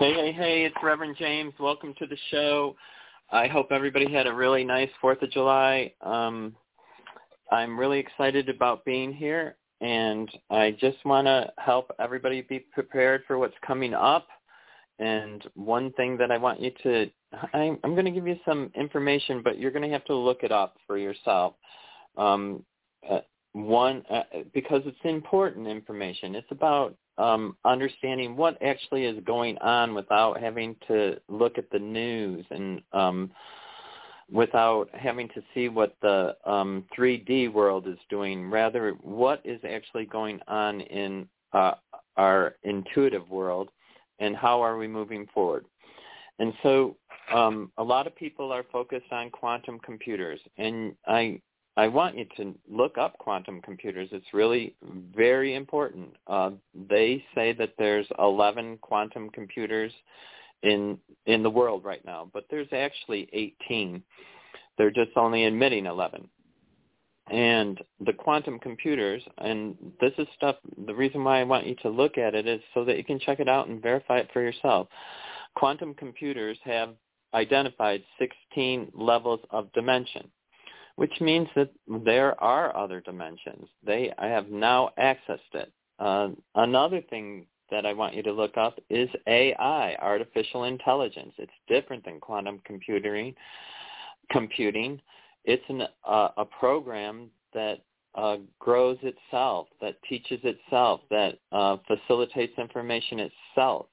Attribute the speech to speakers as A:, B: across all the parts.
A: Hey, hey, hey, it's Reverend James. Welcome to the show. I hope everybody had a really nice 4th of July. Um, I'm really excited about being here, and I just want to help everybody be prepared for what's coming up. And one thing that I want you to, I'm, I'm going to give you some information, but you're going to have to look it up for yourself. Um, uh, one, uh, because it's important information. It's about um, understanding what actually is going on without having to look at the news and um, without having to see what the um, 3D world is doing. Rather, what is actually going on in uh, our intuitive world and how are we moving forward. And so um, a lot of people are focused on quantum computers, and I I want you to look up quantum computers. It's really very important. Uh, they say that there's 11 quantum computers in in the world right now, but there's actually 18. They're just only admitting 11. And the quantum computers, and this is stuff, the reason why I want you to look at it is so that you can check it out and verify it for yourself. Quantum computers have identified 16 levels of dimension which means that there are other dimensions. They I have now accessed it. Uh, another thing that I want you to look up is AI, artificial intelligence. It's different than quantum computing. Computing, it's an, uh, a program that uh, grows itself, that teaches itself, that uh, facilitates information itself.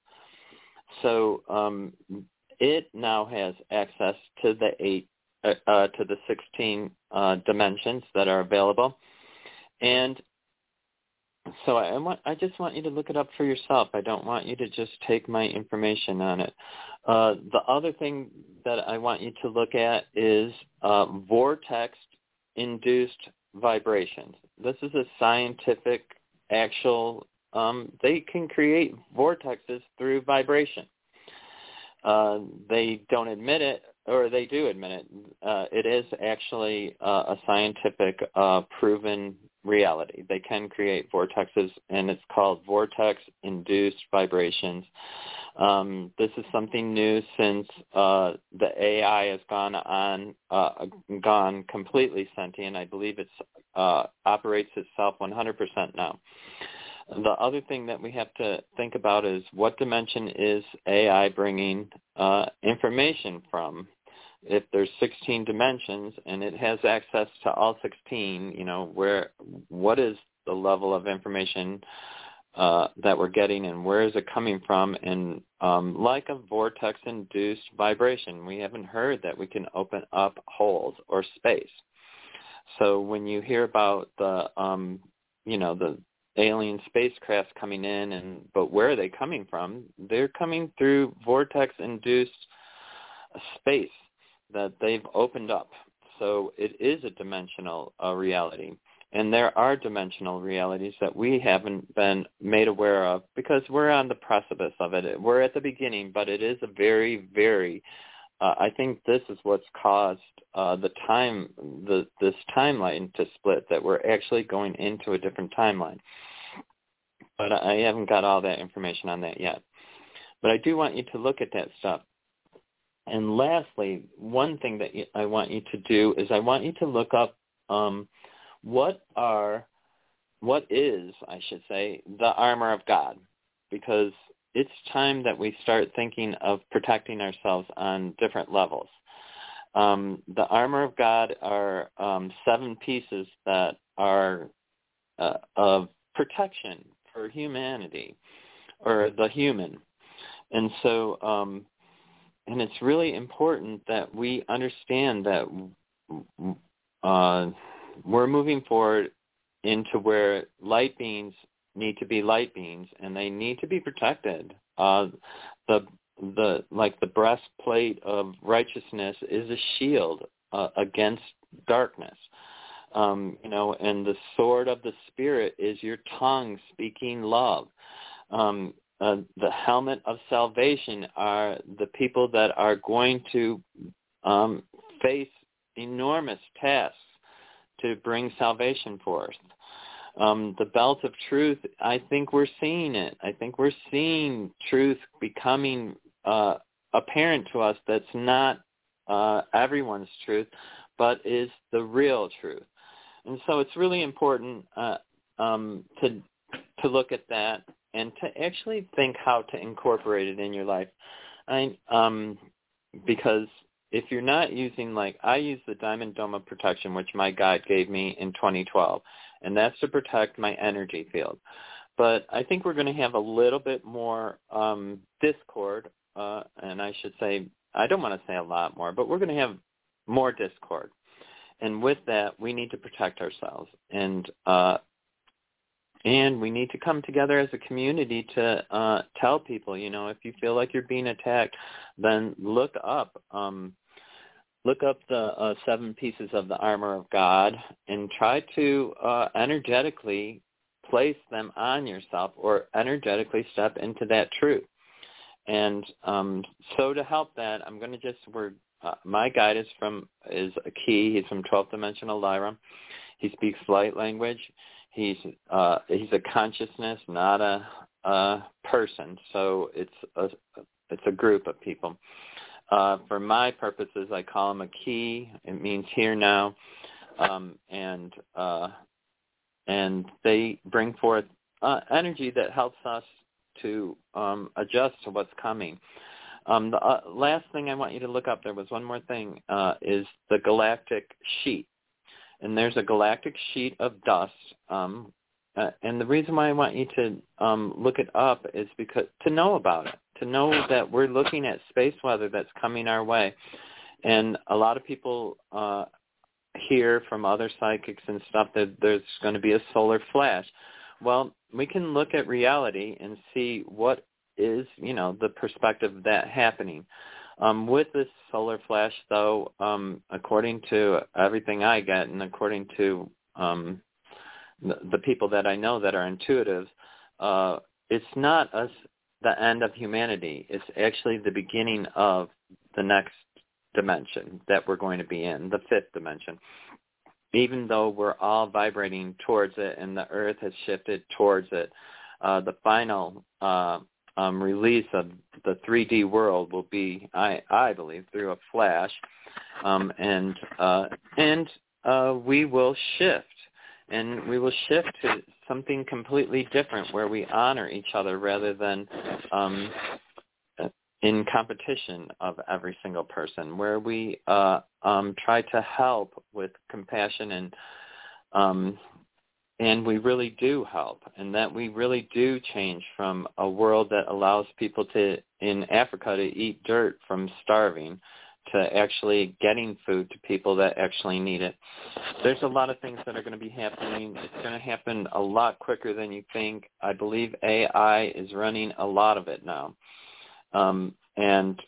A: So um, it now has access to the eight uh, uh, to the 16 uh, dimensions that are available. And so I, want, I just want you to look it up for yourself. I don't want you to just take my information on it. Uh, the other thing that I want you to look at is uh, vortex-induced vibrations. This is a scientific, actual. Um, they can create vortexes through vibration. Uh, they don't admit it or they do admit it. Uh, it is actually uh, a scientific uh, proven reality. They can create vortexes, and it's called vortex-induced vibrations. Um, this is something new since uh, the AI has gone on, uh, gone completely sentient. I believe it uh, operates itself 100% now. The other thing that we have to think about is what dimension is AI bringing uh, information from? If there's 16 dimensions and it has access to all 16, you know, where what is the level of information uh, that we're getting and where is it coming from? And um, like a vortex-induced vibration, we haven't heard that we can open up holes or space. So when you hear about the, um, you know, the alien spacecraft coming in, and but where are they coming from? They're coming through vortex-induced space that they've opened up. So it is a dimensional uh, reality. And there are dimensional realities that we haven't been made aware of because we're on the precipice of it. We're at the beginning, but it is a very, very, uh, I think this is what's caused uh, the time, the, this timeline to split, that we're actually going into a different timeline. But I haven't got all that information on that yet. But I do want you to look at that stuff. And lastly, one thing that I want you to do is I want you to look up um, what are, what is, I should say, the armor of God, because it's time that we start thinking of protecting ourselves on different levels. um, the armor of God are um, seven pieces that are uh, of protection for humanity or the human. And so, um, and it's really important that we understand that uh, we're moving forward into where light beings need to be light beings and they need to be protected. Uh, the the like the breastplate of righteousness is a shield uh, against darkness. Um, you know, and the sword of the spirit is your tongue speaking love. Um, uh, the helmet of salvation are the people that are going to um, face enormous tasks to bring salvation forth. Um, the belt of truth, I think we're seeing it. I think we're seeing truth becoming uh, apparent to us that's not uh, everyone's truth, but is the real truth. And so it's really important uh, um, to to look at that and to actually think how to incorporate it in your life. I um, because if you're not using like I use the Diamond Dome of Protection, which my guide gave me in 2012, and that's to protect my energy field. But I think we're going to have a little bit more um, discord uh, and I should say, I don't want to say a lot more, but we're going to have more discord. And with that, we need to protect ourselves. And uh, and we need to come together as a community to uh, tell people, you know, if you feel like you're being attacked, then look up. Um, look up the uh, seven pieces of the armor of God and try to uh, energetically place them on yourself or energetically step into that truth. And um, so to help that, I'm going to just we're uh, my guide is from is a key. He's from 12th dimensional Lyra. He speaks light language. He's uh, he's a consciousness, not a, a person. So it's a it's a group of people. Uh, for my purposes, I call him a key. It means here now, um, and uh, and they bring forth uh, energy that helps us to um, adjust to what's coming. Um, the uh, last thing I want you to look up, there was one more thing, uh, is the galactic sheet. And there's a galactic sheet of dust. Um, uh, and the reason why I want you to um, look it up is because to know about it, to know that we're looking at space weather that's coming our way. And a lot of people uh, hear from other psychics and stuff that there's going to be a solar flash. Well, we can look at reality and see what is, you know, the perspective of that happening. Um, with this solar flash, though, um, according to everything I get and according to um, the, the people that I know that are intuitive, uh, it's not us, the end of humanity. It's actually the beginning of the next dimension that we're going to be in, the fifth dimension even though we're all vibrating towards it and the earth has shifted towards it, uh, the final uh, um, release of the 3D world will be, I, I believe, through a flash, um, and uh, and uh, we will shift, and we will shift to something completely different where we honor each other rather than um, in competition of every single person, where we uh, um, try to help with compassion and um, and we really do help, and that we really do change from a world that allows people to in Africa to eat dirt from starving to actually getting food to people that actually need it. There's a lot of things that are going to be happening. It's going to happen a lot quicker than you think. I believe AI is running a lot of it now. Um, and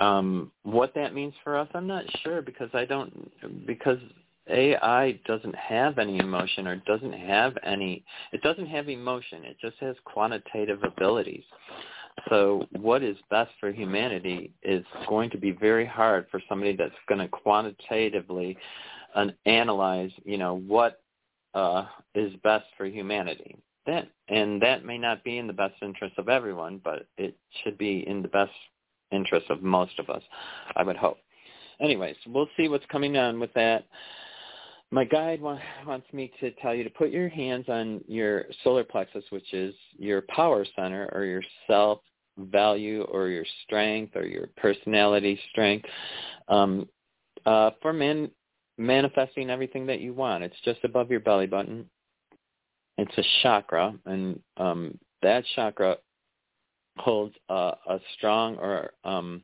A: um, what that means for us, I'm not sure because I don't because AI doesn't have any emotion or doesn't have any. It doesn't have emotion. It just has quantitative abilities. So what is best for humanity is going to be very hard for somebody that's going to quantitatively uh, analyze, you know, what uh, is best for humanity that and that may not be in the best interest of everyone, but it should be in the best interest of most of us, I would hope. Anyways, we'll see what's coming on with that. My guide wants me to tell you to put your hands on your solar plexus, which is your power center or your self value or your strength or your personality strength um, uh, for man, manifesting everything that you want. It's just above your belly button. It's a chakra, and um, that chakra holds a, a strong or um,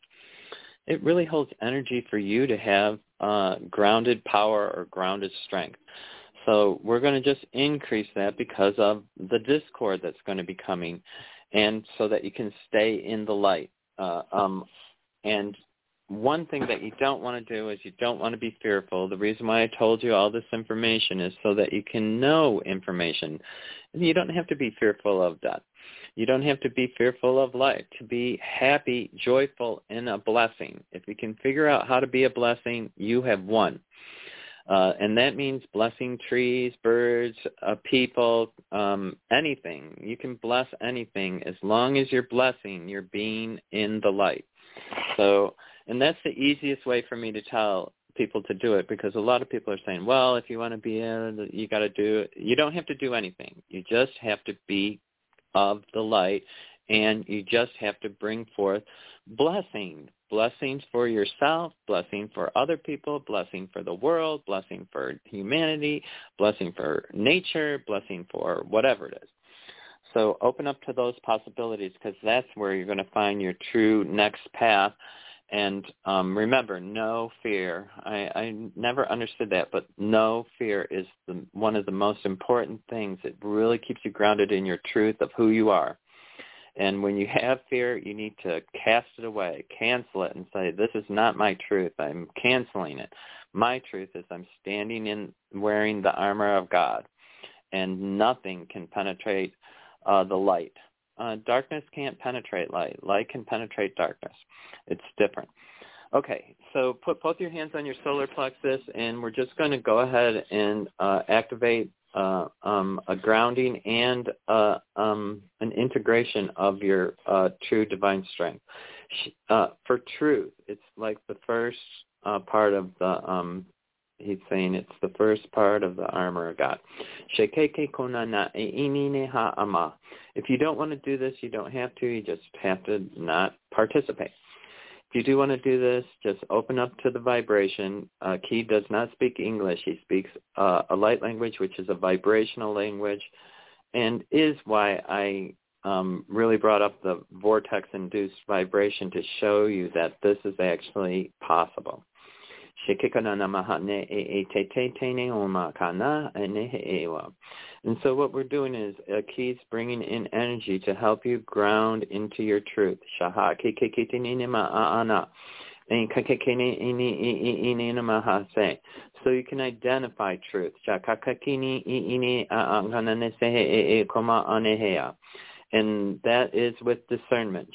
A: it really holds energy for you to have uh, grounded power or grounded strength. So we're going to just increase that because of the discord that's going to be coming, and so that you can stay in the light. Uh, um, and one thing that you don't want to do is you don't want to be fearful. The reason why I told you all this information is so that you can know information. And you don't have to be fearful of that. You don't have to be fearful of life. To be happy, joyful, and a blessing. If you can figure out how to be a blessing, you have won. Uh, and that means blessing trees, birds, uh, people, um, anything. You can bless anything as long as you're blessing, you're being in the light. So, and that's the easiest way for me to tell people to do it because a lot of people are saying, well, if you want to be in, you got to do. You don't have to do anything. You just have to be of the light and you just have to bring forth blessing blessings for yourself blessing for other people blessing for the world blessing for humanity blessing for nature blessing for whatever it is. So open up to those possibilities because that's where you're going to find your true next path and um, remember, no fear. I, I never understood that, but no fear is the, one of the most important things. It really keeps you grounded in your truth of who you are. And when you have fear, you need to cast it away, cancel it, and say, this is not my truth. I'm canceling it. My truth is I'm standing in wearing the armor of God, and nothing can penetrate uh, the light. Uh, darkness can't penetrate light. Light can penetrate darkness. It's different. Okay, so put both your hands on your solar plexus, and we're just going to go ahead and uh, activate uh, um, a grounding and uh, um, an integration of your uh, true divine strength. Uh, for truth, it's like the first uh, part of the um, he's saying it's the first part of the armor of God. If you don't want to do this, you don't have to. You just have to not participate. If you do want to do this, just open up to the vibration. Uh, does not speak English. He speaks uh, a light language, which is a vibrational language, and is why I um, really brought up the vortex-induced vibration to show you that this is actually possible. And so what we're doing is uh, Keys bringing in energy to help you ground into your truth. So you can identify truth. And that is with discernment.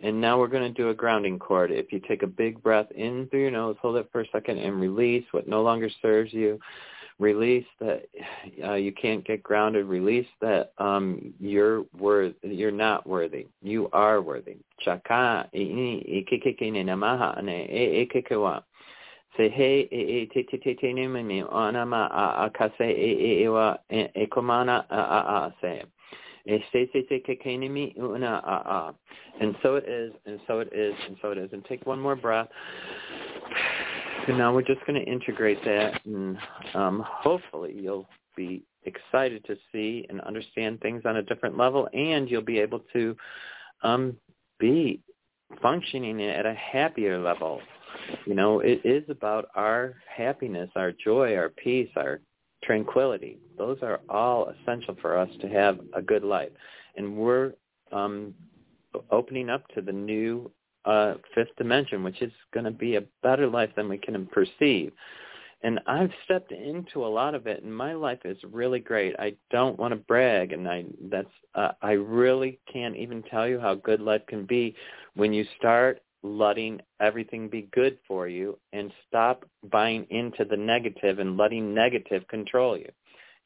A: And now we're going to do a grounding cord. If you take a big breath in through your nose, hold it for a second, and release what no longer serves you. Release that uh, you can't get grounded. Release that um, you're worth, you're not worthy. You are worthy. Chaka se he e e te te te te ni me ona ma a a ka se e e wa e komana a a a se and so it is, and so it is, and so it is. And take one more breath. And now we're just going to integrate that, and um, hopefully you'll be excited to see and understand things on a different level, and you'll be able to um, be functioning at a happier level. You know, it is about our happiness, our joy, our peace, our tranquility. Those are all essential for us to have a good life. And we're um, opening up to the new uh, fifth dimension, which is going to be a better life than we can perceive. And I've stepped into a lot of it, and my life is really great. I don't want to brag, and I that's uh, I really can't even tell you how good life can be when you start letting everything be good for you and stop buying into the negative and letting negative control you.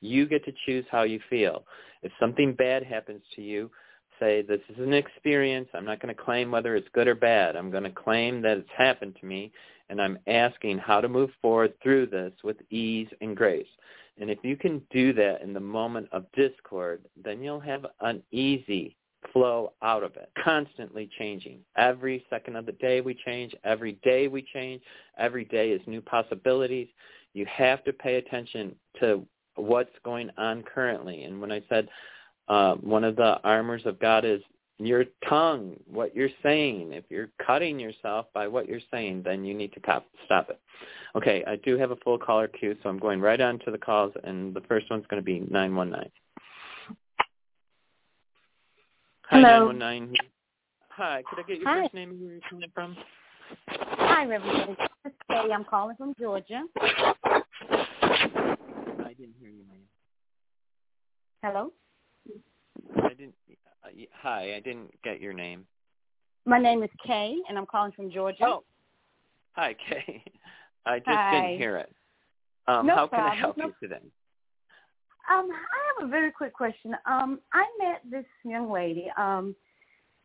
A: You get to choose how you feel. If something bad happens to you, say, this is an experience. I'm not going to claim whether it's good or bad. I'm going to claim that it's happened to me, and I'm asking how to move forward through this with ease and grace. And if you can do that in the moment of discord, then you'll have an easy flow out of it, constantly changing. Every second of the day we change. Every day we change. Every day is new possibilities. You have to pay attention to what's going on currently. And when I said uh, one of the armors of God is your tongue, what you're saying. If you're cutting yourself by what you're saying, then you need to cop, stop it. Okay, I do have a full caller queue, so I'm going right on to the calls, and the first one's going to be 919. Hi,
B: Hello.
A: 919. Hi, could I get your
B: Hi.
A: first name and where you're calling from?
B: Hi, Reverend. This is Kay. I'm calling from Georgia.
A: I didn't hear your name.
B: Hello.
A: I didn't. Uh, hi, I didn't get your name.
B: My name is Kay, and I'm calling from Georgia.
A: Oh, hi, Kay. I just
B: Hi.
A: didn't hear it. Um,
B: No
A: how can I help
B: No-
A: you today?
B: Um, I have a very quick question. Um, I met this young lady, um,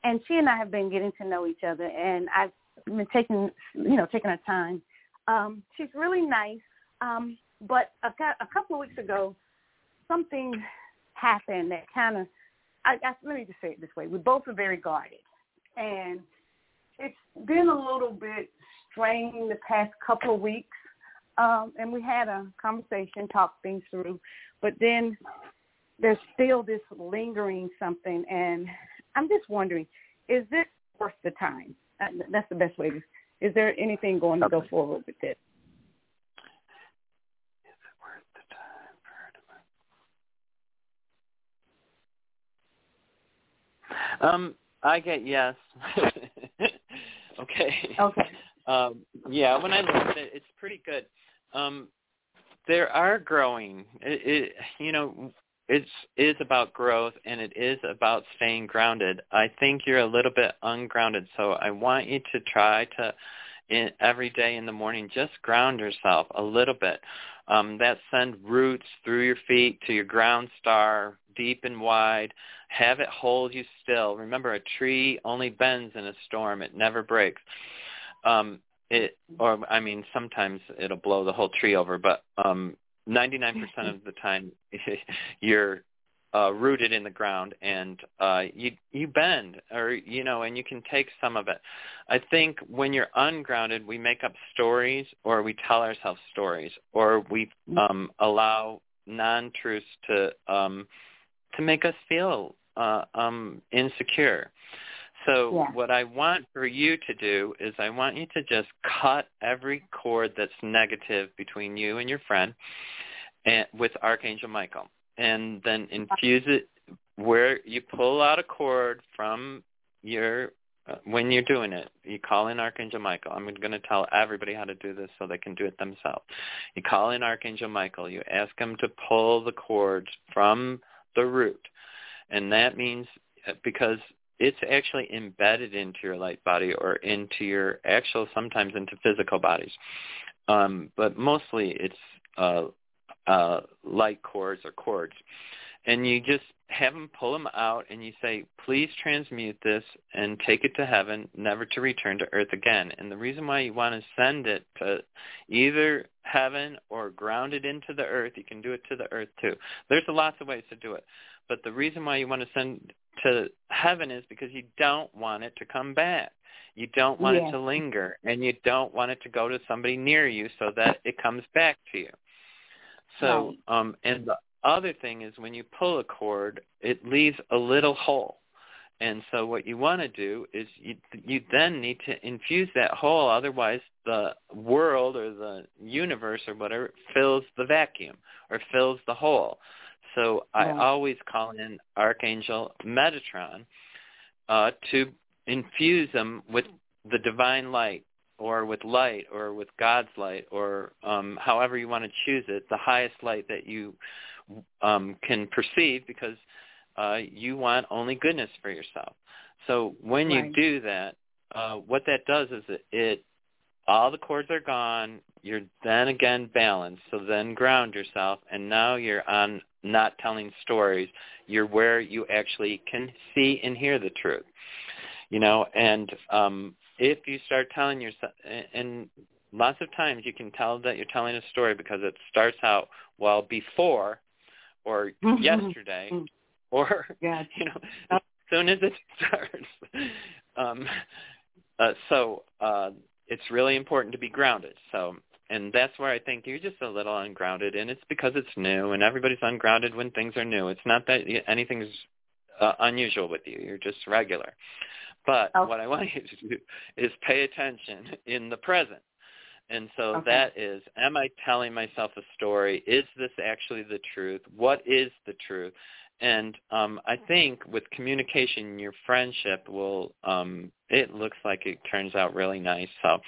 B: and she and I have been getting to know each other, and I've been taking, you know, taking her time. Um, she's really nice, um, but a, a couple of weeks ago, something happened that kind of, I, I, let me just say it this way: we both are very guarded, and it's been a little bit strained the past couple of weeks. Um, and we had a conversation, talked things through, but then there's still this lingering something, and I'm just wondering, is this worth the time? Uh, That's the best way to. Is there anything going to go forward with this? Is it worth the time?
A: Um, I get yes. okay.
B: Okay.
A: Um, yeah, when I look at it, it's pretty good. Um, there are growing. It, it, you know, it's is about growth and it is about staying grounded. I think you're a little bit ungrounded, so I want you to try to in, every day in the morning just ground yourself a little bit. Um, that send roots through your feet to your ground star, deep and wide. Have it hold you still. Remember, a tree only bends in a storm; it never breaks. Um, it, or I mean, sometimes it'll blow the whole tree over, but um, 99% of the time, you're uh, rooted in the ground, and uh, you you bend, or you know, and you can take some of it. I think when you're ungrounded, we make up stories, or we tell ourselves stories, or we um, allow non-truths to um, to make us feel uh, um, insecure. So
B: Yeah.
A: what I want for you to do is I want you to just cut every cord that's negative between you and your friend and with Archangel Michael and then infuse it where you pull out a cord from your uh, when you're doing it, you call in Archangel Michael. I'm going to tell everybody how to do this so they can do it themselves. You call in Archangel Michael. You ask him to pull the cords from the root. And that means uh, because it's actually embedded into your light body or into your actual, sometimes into physical bodies. Um, but mostly it's uh, uh, light cords or cords. And you just have them pull them out and you say, please transmute this and take it to heaven, never to return to earth again. And the reason why you want to send it to either heaven or ground it into the earth, you can do it to the earth too. There's lots of ways to do it. But the reason why you want to send to heaven is because you don't want it to come back. You don't want
B: Yeah.
A: it to linger and you don't want it to go to somebody near you so that it comes back to you. So, um, and the other thing is when you pull a cord, it leaves a little hole. And so what you want to do is you, you then need to infuse that hole. Otherwise, the world or the universe or whatever fills the vacuum or fills the hole. So I
B: Right.
A: always call in Archangel Metatron uh, to infuse them with the divine light or with light or with God's light or um, however you want to choose it, the highest light that you um, can perceive because uh, you want only goodness for yourself. So when you do that, uh, what that does is it, it all the cords are gone. You're then again balanced. So then ground yourself, and now you're on not telling stories. You're where you actually can see and hear the truth. You know, and um, if you start telling yourself, and lots of times you can tell that you're telling a story because it starts out well before or
B: Mm-hmm.
A: yesterday or
B: Yeah.
A: you know as soon as it starts um uh, so uh it's really important to be grounded so and that's where I think you're just a little ungrounded and it's because it's new and everybody's ungrounded when things are new it's not that anything's uh, unusual with you you're just regular but
B: Okay.
A: what I want you to do is pay attention in the present and so
B: Okay.
A: that is, am I telling myself a story? Is this actually the truth? What is the truth? And um, I think with communication, your friendship will, um, it looks like it turns out really nice. So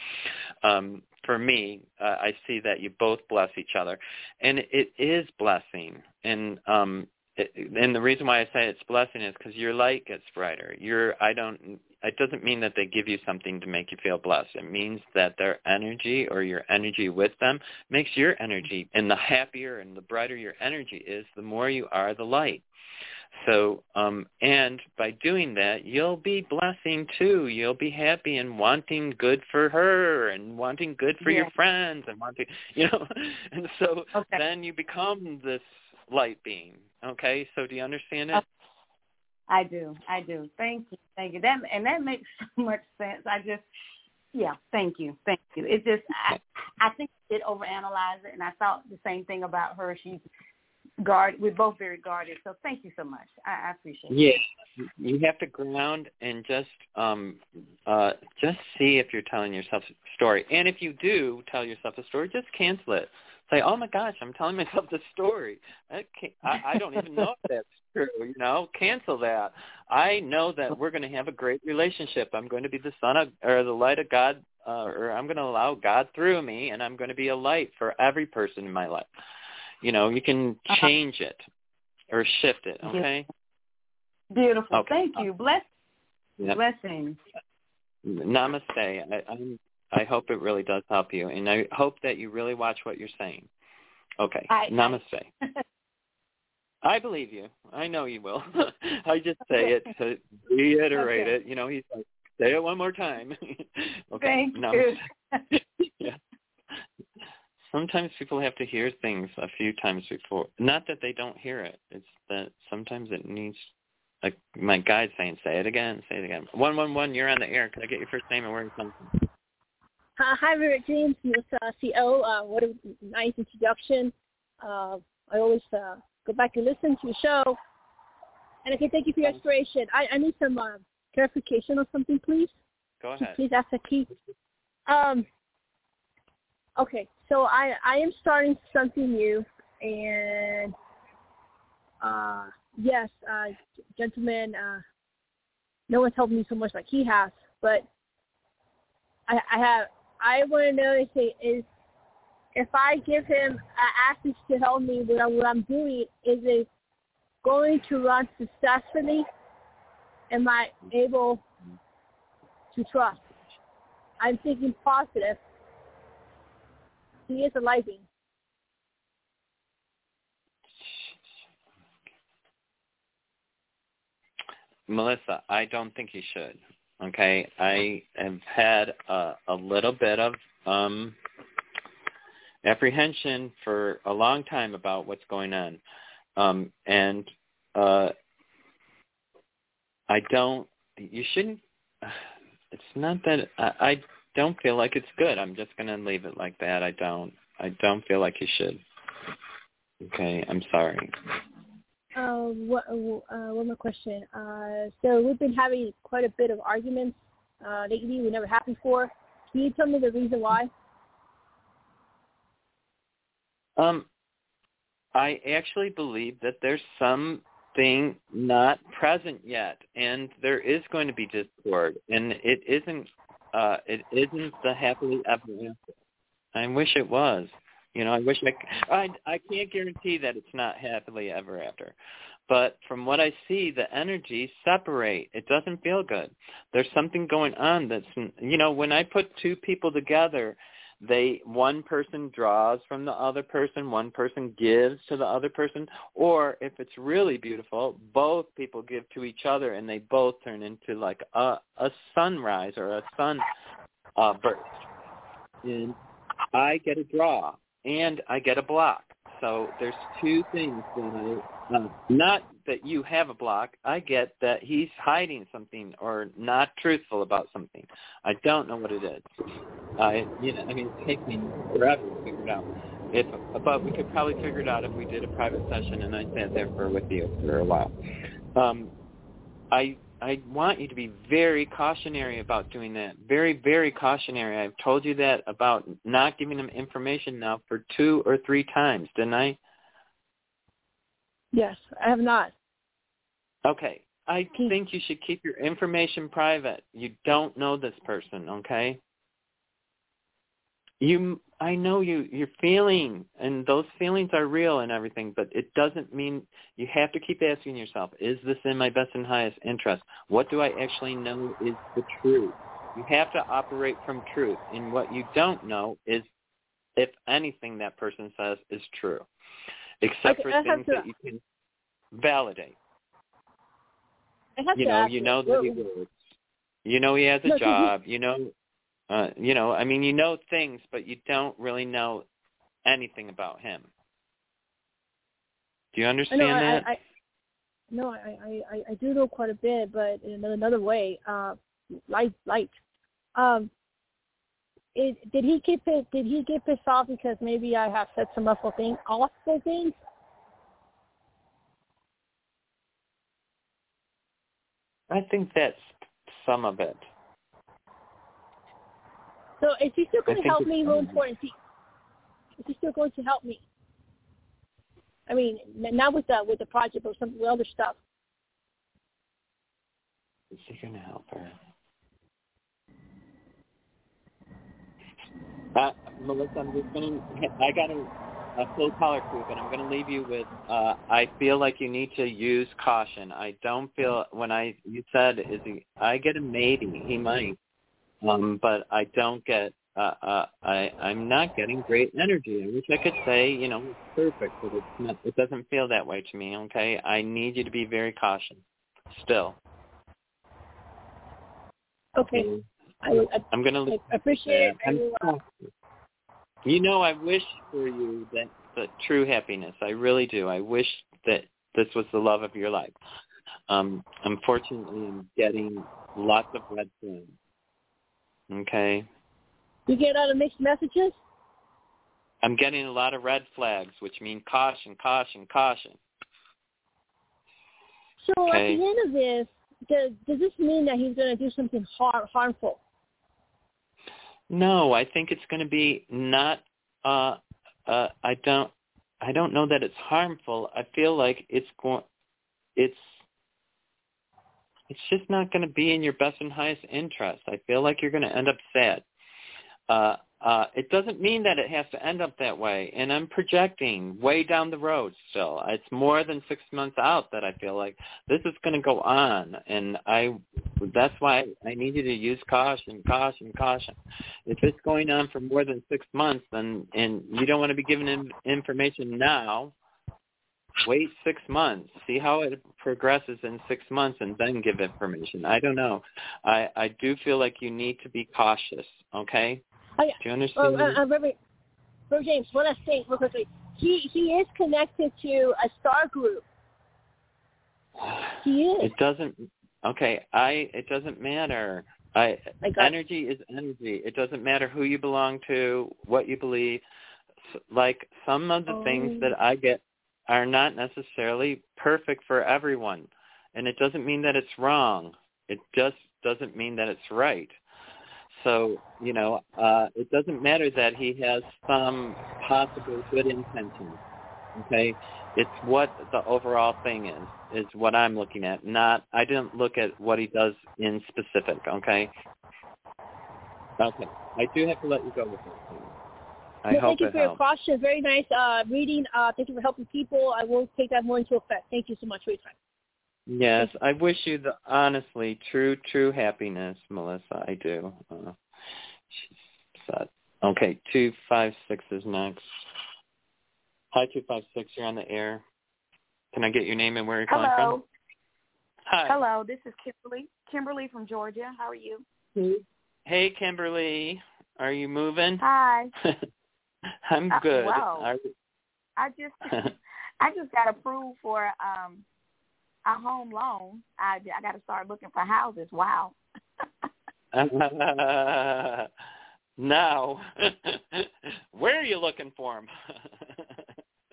A: um, for me, uh, I see that you both bless each other. And it is blessing. And um, it, and the reason why I say it's blessing is because your light gets brighter. Your I don't. It doesn't mean that they give you something to make you feel blessed. It means that their energy or your energy with them makes your energy. And the happier and the brighter your energy is, the more you are the light. So, um, and by doing that, you'll be blessing too. You'll be happy and wanting good for her and wanting good for your friends and wanting, you know, and so
B: Okay.
A: then you become this light being. Okay, so do you understand it?
B: Okay. I do. I do. Thank you. Thank you. That and that makes so much sense. I just yeah, thank you. Thank you. It just I I think I did overanalyze it and I thought the same thing about her. She's guard we're both very guarded. So thank you so much. I, I appreciate it.
A: Yeah, you have to ground and just um uh just see if you're telling yourself a story. And if you do tell yourself a story, just cancel it. Say, "Oh my gosh, I'm telling myself the story." I, can't, I, I don't even know if that's true. You know, cancel that. I know that we're going to have a great relationship. I'm going to be the son of or the light of God, uh, or I'm going to allow God through me, and I'm going to be a light for every person in my life. You know, you can
B: Uh-huh.
A: change it or shift it. Okay.
B: Beautiful.
A: Okay.
B: Thank you. Bless
A: Yep.
B: blessings.
A: Namaste. I, I'm, I hope it really does help you, and I hope that you really watch what you're saying. Okay.
B: I-
A: Namaste. I believe you. I know you will. I just say it to reiterate
B: Okay.
A: it. You know, he's like, say it one more time. okay.
B: Thank
A: Namaste.
B: you.
A: yeah. Sometimes people have to hear things a few times before. Not that they don't hear it. It's that sometimes it needs like my guide saying, say it again, say it again. One one one, you're on the air. Can I get your first name and where you come from?
C: Uh, hi, Robert James, Miss uh, CO. Uh, what a nice introduction. Uh, I always uh, go back and listen to your show. And I can thank you for your inspiration. I, I need some uh, clarification on something, please.
A: Go ahead.
C: Please ask the key. Um, okay, so I, I am starting something new, and uh, yes, uh, gentlemen, uh, no one's helped me so much like he has, but I, I have I want to know if it is if I give him access to help me with what I'm doing, is it going to run successfully? Am I able to trust? I'm thinking positive. He is a light.
A: Melissa, I don't think he should. Okay, I have had a, a little bit of um, apprehension for a long time about what's going on, um, and uh, I don't. You shouldn't. It's not that I, I don't feel like it's good. I'm just going to leave it like that. I don't. I don't feel like you should. Okay, I'm sorry.
C: Uh, what, uh, one more question. Uh, so we've been having quite a bit of arguments uh, lately. We never had before. Can you tell me the reason why?
A: Um, I actually believe that there's something not present yet, and there is going to be discord, and it isn't. Uh, it isn't the happily ever after. I wish it was. You know, I wish I, I. I can't guarantee that it's not happily ever after, but from what I see, the energies separate. It doesn't feel good. There's something going on that's. You know, when I put two people together, they one person draws from the other person, one person gives to the other person, or if it's really beautiful, both people give to each other and they both turn into like a a sunrise or a sun uh burst. And I get a draw and I get a block. So there's two things that I, uh, not that you have a block. I get that he's hiding something or not truthful about something. I don't know what it is. I, you know, I mean, it's me forever to figure it out. If, but we could probably figure it out if we did a private session and I sat there for with you for a while. Um, I I want you to be very cautionary about doing that. Very, very cautionary. I've told you that about not giving them information now for two or three times, didn't I?
C: Yes, I have not.
A: Okay. I hmm. think you should keep your information private. You don't know this person, okay? You I know you you're feeling and those feelings are real and everything, but it doesn't mean you have to keep asking yourself, is this in my best and highest interest? What do I actually know is the truth? You have to operate from truth. And what you don't know is if anything that person says is true. Except
C: Okay,
A: for things
C: to-
A: that you can validate. You know, you know that he works. You know he has a
C: No,
A: job. You know uh, you know, I mean, you know things, but you don't really know anything about him. Do you understand
C: I,
A: that?
C: I, I, no, I, I, I, I do know quite a bit, but in another way, uh, light, light. Um, it, did he get pissed? Did he get pissed off because maybe I have said some awful thing, awful things?
A: I think that's some of it.
C: So is he still going to help me?
A: Some
C: important. Is he, is he still going to help me? I mean, not with the with the project, but some with other stuff.
A: Is he going to help her? Uh, Melissa, I'm just going to, I got a, a full caller crew, but I'm going to leave you with, uh, I feel like you need to use caution. I don't feel, when I, you said, is he, I get a maybe, he might, um, but I don't get, uh, uh, I, I'm not getting great energy. I wish I could say, you know, it's perfect, but it's not, it doesn't feel that way to me, okay? I need you to be very cautious, still.
C: Okay. I, I,
A: I'm going to
C: I appreciate it. I
A: I'm
C: will, uh,
A: You know, I wish for you that the true happiness. I really do. I wish that this was the love of your life. Um, unfortunately, I'm getting lots of red flags. Okay,
C: you get a lot of mixed messages.
A: I'm getting a lot of red flags, which mean caution, caution, caution.
C: So at the end of this, does does this mean that he's going to do something har- harmful?
A: No, I think it's going to be not. Uh, uh, I don't. I don't know that it's harmful. I feel like it's going. It's. It's just not going to be in your best and highest interest. I feel like you're going to end up sad. Uh, uh, it doesn't mean that it has to end up that way. And I'm projecting way down the road still. It's more than six months out that I feel like this is going to go on. And I, that's why I need you to use caution, caution, caution. If it's going on for more than six months, then and you don't want to be giving in information now. Wait six months, see how it progresses in six months, and then give information. I don't know. I I do feel like you need to be cautious. Okay.
C: I,
A: Do you
C: oh,
A: understand?
C: uh, uh, Reverend, Reverend James, one last thing, real quickly. He he is connected to a star group. He is.
A: It doesn't. Okay, I. It doesn't matter. I.
C: I
A: Energy is energy. It doesn't matter who you belong to, what you believe. Like some of the things
C: Oh.
A: that I get are not necessarily perfect for everyone, and it doesn't mean that it's wrong. It just doesn't mean that it's right. So you know, uh, it doesn't matter that he has some possible good intentions. Okay, it's what the overall thing is is what I'm looking at. Not I didn't look at what he does in specific. Okay. Okay, I do have to let you go with this. I
C: Well,
A: hope
C: thank you
A: it
C: for your
A: helps.
C: caution. Very nice uh, reading. Uh, thank you for helping people. I will take that more into effect. Thank you so much for your time.
A: Yes, I wish you the honestly true true happiness, Melissa. I do. Uh, she's sad. Okay, two five six is next. Hi, two five six. You're on the air. Can I get your name and where you're calling
B: Hello.
A: from? Hi.
B: Hello, this is Kimberly. Kimberly from Georgia. How are you?
A: Hey, Kimberly. Are you moving?
B: Hi.
A: I'm
B: Uh,
A: good.
B: wow.
A: Are-
B: I just I just got approved for um a home loan. I I got to start looking for houses. Wow.
A: now, where are you looking for them?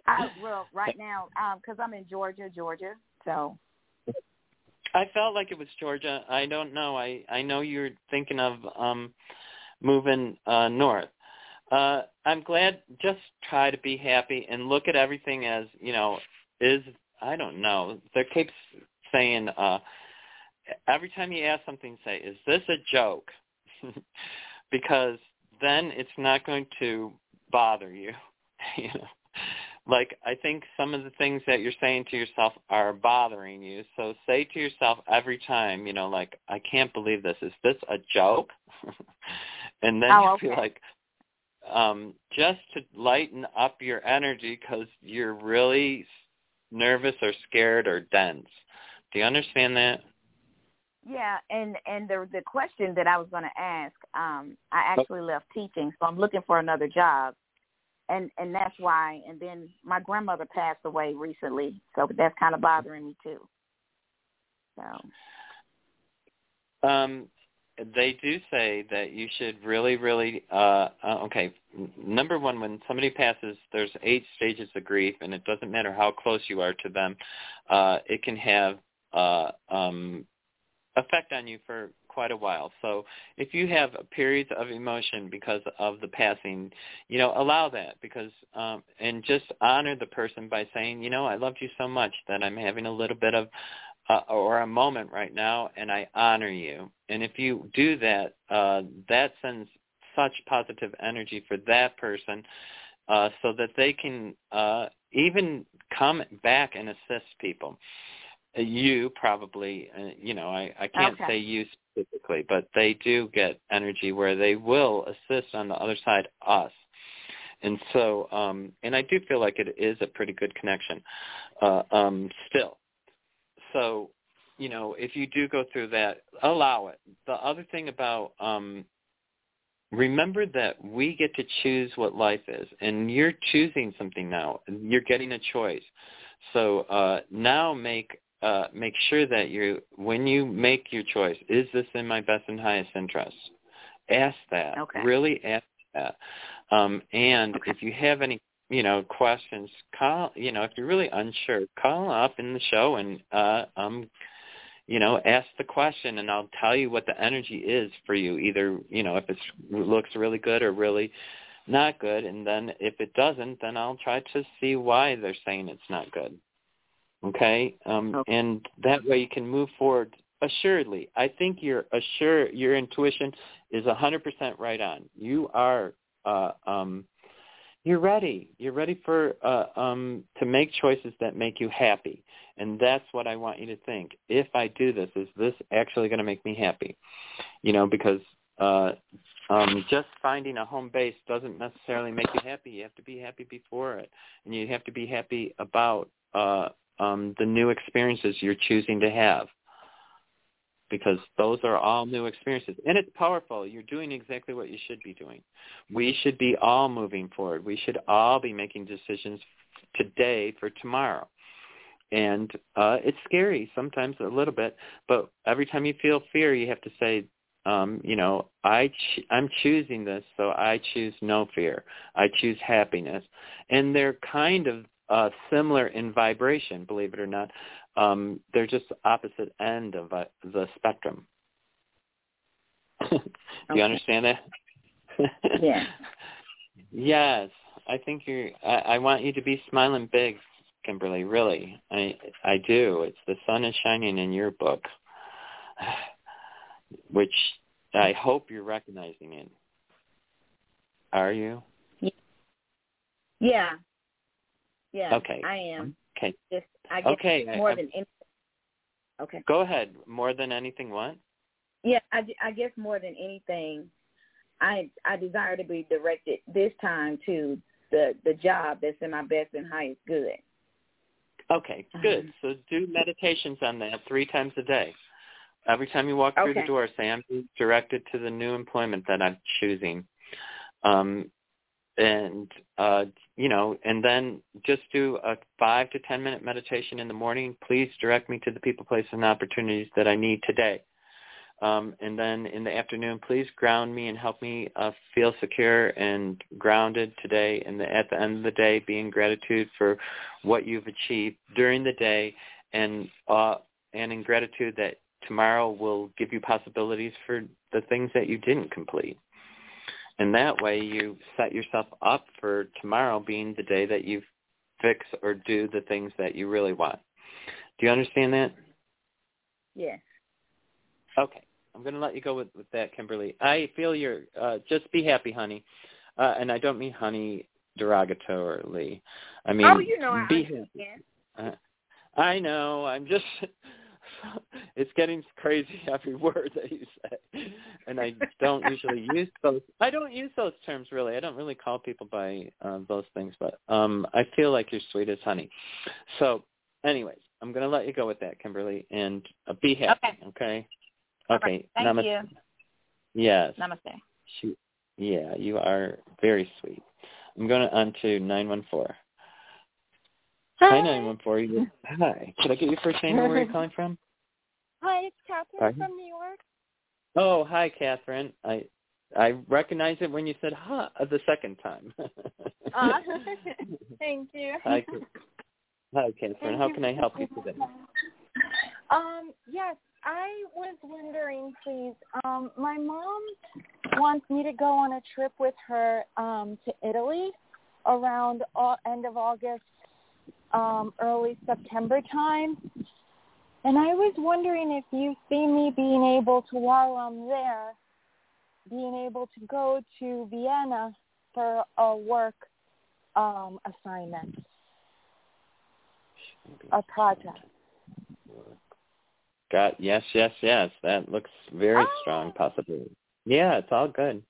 B: I, well, right now, um, because I'm in Georgia, Georgia. So
A: I felt like it was Georgia. I don't know. I I know you're thinking of um moving uh north. Uh I'm glad just try to be happy and look at everything as, you know, is I don't know. There keeps saying uh every time you ask something say, is this a joke? because then it's not going to bother you. you know. Like I think some of the things that you're saying to yourself are bothering you. So say to yourself every time, you know, like I can't believe this. Is this a joke? and then
B: Oh,
A: you
B: okay.
A: feel like um just to lighten up your energy cuz you're really nervous or scared or dense. Do you understand that?
B: yeah, and and the the question that I was going to ask, um, I actually left teaching, so I'm looking for another job. And and that's why. And then my grandmother passed away recently, so that's kind of bothering me too. So
A: Um, they do say that you should really, really. Uh, uh, okay, number one, when somebody passes, there's eight stages of grief, and it doesn't matter how close you are to them. Uh, it can have uh, um, effect on you for quite a while. So if you have periods of emotion because of the passing, you know, allow that because um and just honor the person by saying, you know, I loved you so much that I'm having a little bit of uh, or a moment right now and I honor you. And if you do that, uh that sends such positive energy for that person uh so that they can uh even come back and assist people uh, you probably uh, you know i i can't
B: Okay.
A: say you specifically but they do get energy where they will assist on the other side us and so um and i do feel like it is a pretty good connection uh um still so you know if you do go through that allow it. The other thing about um remember that we get to choose what life is and you're choosing something now you're getting a choice. So uh now make uh make sure that you when you make your choice is this in my best and highest interest? Ask that.
B: Okay.
A: really ask that. Um and
B: Okay.
A: if you have any you know questions call you know if you're really unsure call up in the show and uh um you know, ask the question and I'll tell you what the energy is for you. Either, you know, if it looks really good or really not good. And then if it doesn't, then I'll try to see why they're saying it's not good. Okay? Um,
B: Okay.
A: And that way you can move forward assuredly. I think your assure your intuition is a 100% right on. You are uh, um, you're ready. You're ready for uh, um, to make choices that make you happy, and that's what I want you to think. If I do this, is this actually going to make me happy? You know, because uh, um, just finding a home base doesn't necessarily make you happy. You have to be happy before it, and you have to be happy about uh, um, the new experiences you're choosing to have because those are all new experiences. And it's powerful. You're doing exactly what you should be doing. We should be all moving forward. We should all be making decisions today for tomorrow. And uh, it's scary sometimes a little bit, but every time you feel fear, you have to say, um, you know, I ch- I'm choosing this, so I choose no fear. I choose happiness, and they're kind of uh, similar in vibration, believe it or not um, they're just opposite end of uh, the spectrum. Do
B: Okay.
A: you understand that?
B: Yeah.
A: yes, I think you're. I, I want you to be smiling big, Kimberly. Really, I I do. It's the sun is shining in your book, which I hope you're recognizing it. Are you?
B: yeah, yeah.
A: Okay.
B: I am.
A: Okay.
B: Just I guess
A: Okay.
B: More
A: I-
B: than any. Okay.
A: Go ahead. More than anything, what?
B: Yeah, I, I guess more than anything, I I desire to be directed this time to the the job that's in my best and highest good.
A: Okay, good.
B: Um,
A: So do meditations on that three times a day. Every time you walk through the door, say, I'm directed to the new employment that I'm choosing. Um, and uh, you know, and then just do a five to ten minute meditation in the morning. Please direct me to the people, places, and opportunities that I need today. Um, and then in the afternoon, please ground me and help me uh, feel secure and grounded today. And the, at the end of the day, be in gratitude for what you've achieved during the day, and uh, and in gratitude that tomorrow will give you possibilities for the things that you didn't complete. And that way you set yourself up for tomorrow being the day that you fix or do the things that you really want. Do you understand that?
D: Yes.
A: Okay. I'm going to let you go with, with that, Kimberly. I feel you're, uh, just be happy, honey. Uh, and I don't mean honey derogatorily. I mean,
D: oh, you know, I
A: be happy. Uh, I know. I'm just it's getting crazy every word that you say. And i don't usually use those i don't use those terms really. I don't really call people by uh, those things but um i feel like you're sweet as honey. So anyways i'm going to let you go with that kimberly and uh, be happy okay. okay,
E: okay. thank
A: namaste.
E: you.
A: Yes.
E: Namaste.
A: She, yeah you are very sweet. I'm going on to 914 Hi, nine one four. Hi. Could I get your first name and where you're calling from?
D: Hi, it's Catherine
A: Hi.
D: from New York.
A: Oh, hi, Catherine. I I recognized it when you said "ha" huh, the second time.
D: Uh, thank you.
A: hi, hi, Catherine.
D: Thank
A: How can I help you today?
D: Um, yes, I was wondering, please. Um, my mom wants me to go on a trip with her um, to Italy around au- end of August, um, early September time. And I was wondering if you see me being able to, while I'm there, being able to go to Vienna for a work um, assignment, a project.
A: Got yes, yes, yes. That looks very
D: Oh.
A: strong possibility. Yeah, it's all good.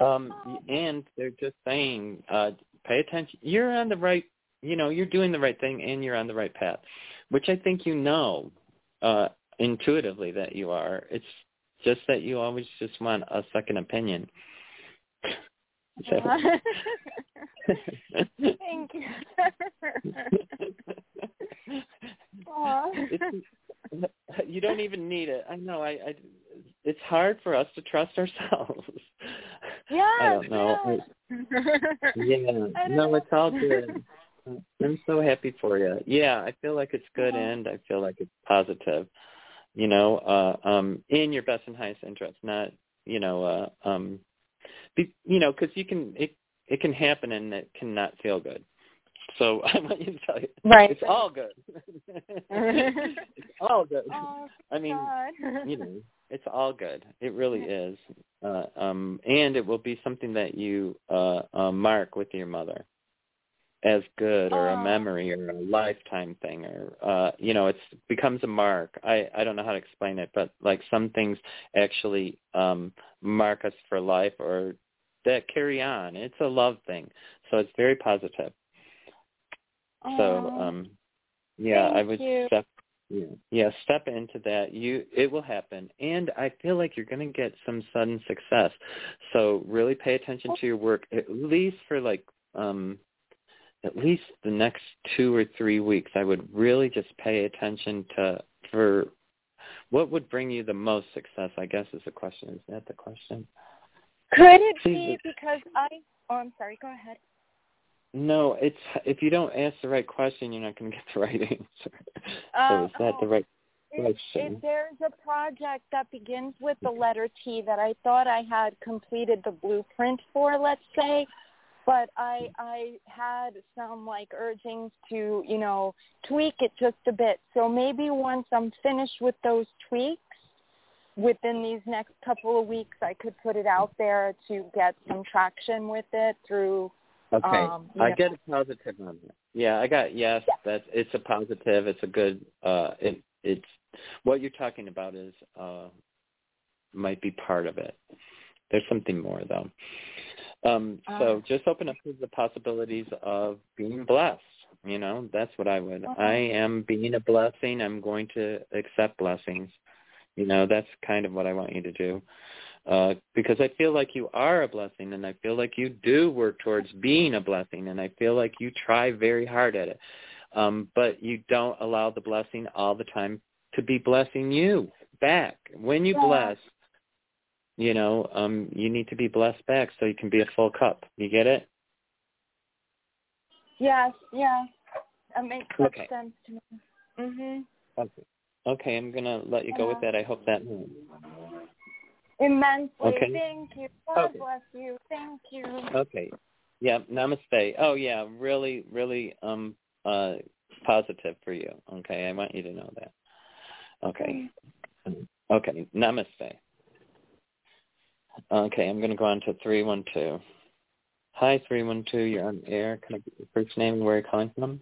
A: Um,
D: Oh.
A: and they're just saying, uh, pay attention. You're on the right. You know, you're doing the right thing, and you're on the right path, which I think you know uh, intuitively that you are. It's just that you always just want a second opinion. So-
D: Thank you.
A: You don't even need it. I know. I, I. It's hard for us to trust ourselves.
D: Yes,
A: I don't know.
D: yes.
A: Yeah.
D: I don't
A: No,
D: know.
A: it's all good. I'm so happy for you. Yeah, I feel like it's good
D: Uh-huh.
A: and I feel like it's positive. You know, uh um in your best and highest interest, not, you know, uh um be, you know, cuz you can it it can happen and it cannot feel good. So I want you to tell you
D: Right.
A: it's all good. it's all good.
D: Oh,
A: I mean, you know, it's all good. It really is. Uh, um, and it will be something that you uh, uh, mark with your mother as good or a
D: Oh.
A: memory or a lifetime thing or uh you know it's becomes a mark. I i don't know how to explain it but like some things actually um mark us for life or that carry on. It's a love thing. So it's very positive. So um yeah i would
D: you.
A: step yeah, yeah step into that. You it will happen. And i feel like you're going to get some sudden success. So really pay attention to your work at least for like um at least the next two or three weeks i would really just pay attention to for what would bring you the most success i guess is the question is that the question
D: Could it be because I? Oh, I'm sorry. Go ahead.
A: no it's if you don't ask the right question you're not going to get the right answer
D: Uh,
A: so is that the
D: oh,
A: right
D: If,
A: question.
D: if there's a project that begins with the letter T that I thought I had completed the blueprint for, let's say, but I I had some like urgings to you know tweak it just a bit. So maybe once I'm finished with those tweaks, within these next couple of weeks, I could put it out there to get some traction with it through.
A: Okay.
D: Um,
A: I
D: know.
A: get a positive on that. Yeah, I got yes,
D: Yeah.
A: that's it's a positive, it's a good uh it it's what you're talking about is uh might be part of it. There's something more though. Um so
D: Ah.
A: just open up to the possibilities of being blessed. You know, that's what I would. I am being a blessing. I'm going to accept blessings. You know, that's kind of what I want you to do. uh, because I feel like you are a blessing, and I feel like you do work towards being a blessing, and I feel like you try very hard at it, um, but you don't allow the blessing all the time to be blessing you back. When you
B: Yeah.
A: bless, you know, um, you need to be blessed back so you can be a full cup. You get it?
B: Yes, yeah. That makes
A: Okay.
B: sense to me. Mhm.
A: Okay. Okay, I'm gonna let you go with that. I hope that.
B: Immensely.
A: Okay.
B: Thank you. God
A: Okay.
B: bless you. Thank you.
A: Okay. Yeah, namaste. Oh yeah, really, really um uh positive for you. Okay, I want you to know that. Okay. Okay, namaste. Okay, I'm gonna go on to three one two. Hi three one two, you're on air. Can I get your first name and where you're calling from?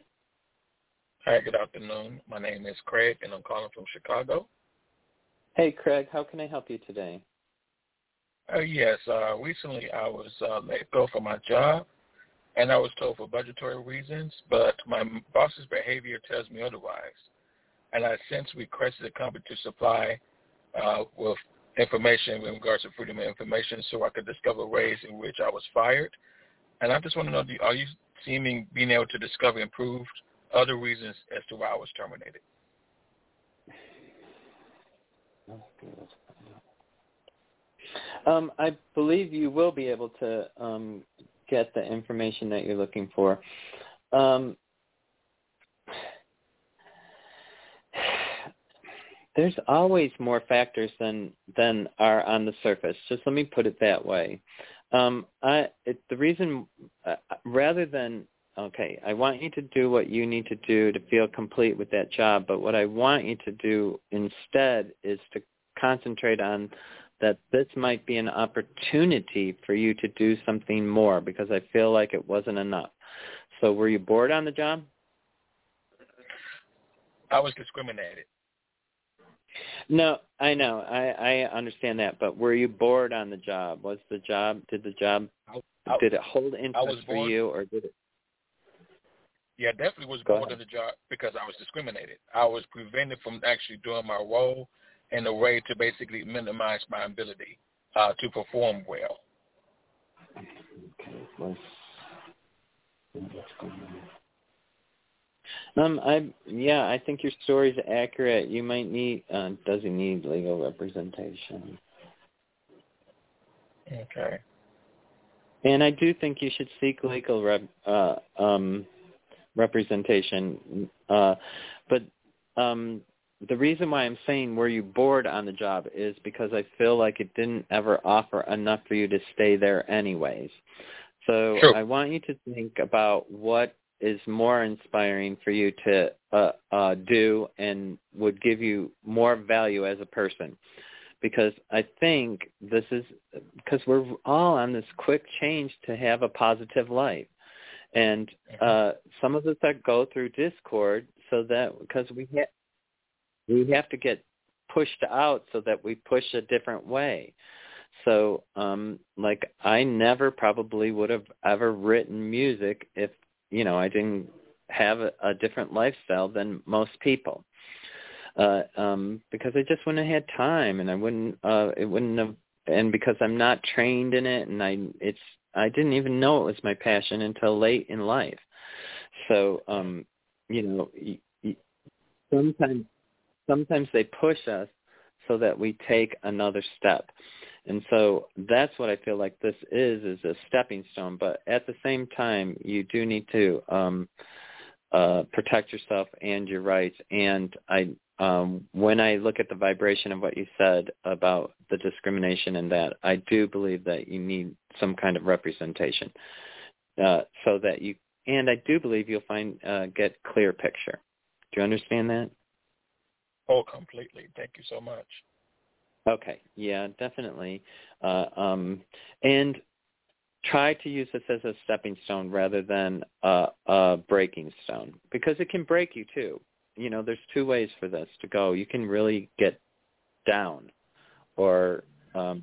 F: Hi, good afternoon. My name is Craig, and I'm calling from Chicago.
A: Hey Craig, how can I help you today?
F: Uh, yes, uh, recently I was uh, let go from my job, and I was told for budgetary reasons, but my boss's behavior tells me otherwise. And I since requested the company to supply uh, with information in regards to freedom of information so I could discover ways in which I was fired. And I just want to know, are you seeming being able to discover and prove other reasons as to why I was terminated?
A: Um, I believe you will be able to um, get the information that you're looking for. Um, there's always more factors than than are on the surface. Just let me put it that way. Um, I it, the reason uh, rather than okay, I want you to do what you need to do to feel complete with that job, but what I want you to do instead is to concentrate on that this might be an opportunity for you to do something more because I feel like it wasn't enough. So were you bored on the job?
F: I was discriminated.
A: No, I know. I I understand that, but were you bored on the job? Was the job did the job
F: I, I,
A: did it hold interest for you or did it
F: Yeah, definitely was
A: Go
F: bored of the job because I was discriminated. I was prevented from actually doing my role in a way to basically minimize my ability uh, to perform well.
A: Okay, let's Um, I yeah, I think your story's accurate. You might need uh, does he need legal representation?
F: Okay.
A: And I do think you should seek legal rep, uh, um, representation. Uh, but um, the reason why I'm saying were you bored on the job is because I feel like it didn't ever offer enough for you to stay there anyways. So
F: True.
A: I want you to think about what is more inspiring for you to uh, uh, do and would give you more value as a person because I think this is because we're all on this quick change to have a positive life. And uh, some of us that go through Discord so that because we ha- we have to get pushed out so that we push a different way. So um like I never probably would have ever written music if you know I didn't have a, a different lifestyle than most people uh um because I just wouldn't have had time and I wouldn't uh it wouldn't have and because I'm not trained in it and I it's I didn't even know it was my passion until late in life. So um you know y- y- sometimes sometimes they push us so that we take another step. And so that's what I feel like this is is a stepping stone, but at the same time you do need to um uh, protect yourself and your rights. And I, um, when I look at the vibration of what you said about the discrimination and that, I do believe that you need some kind of representation, uh, so that you. And I do believe you'll find uh, get clear picture. Do you understand that?
F: Oh, completely. Thank you so much.
A: Okay. Yeah, definitely. Uh, um, and try to use this as a stepping stone rather than a, a breaking stone because it can break you too. You know, there's two ways for this to go. You can really get down or um,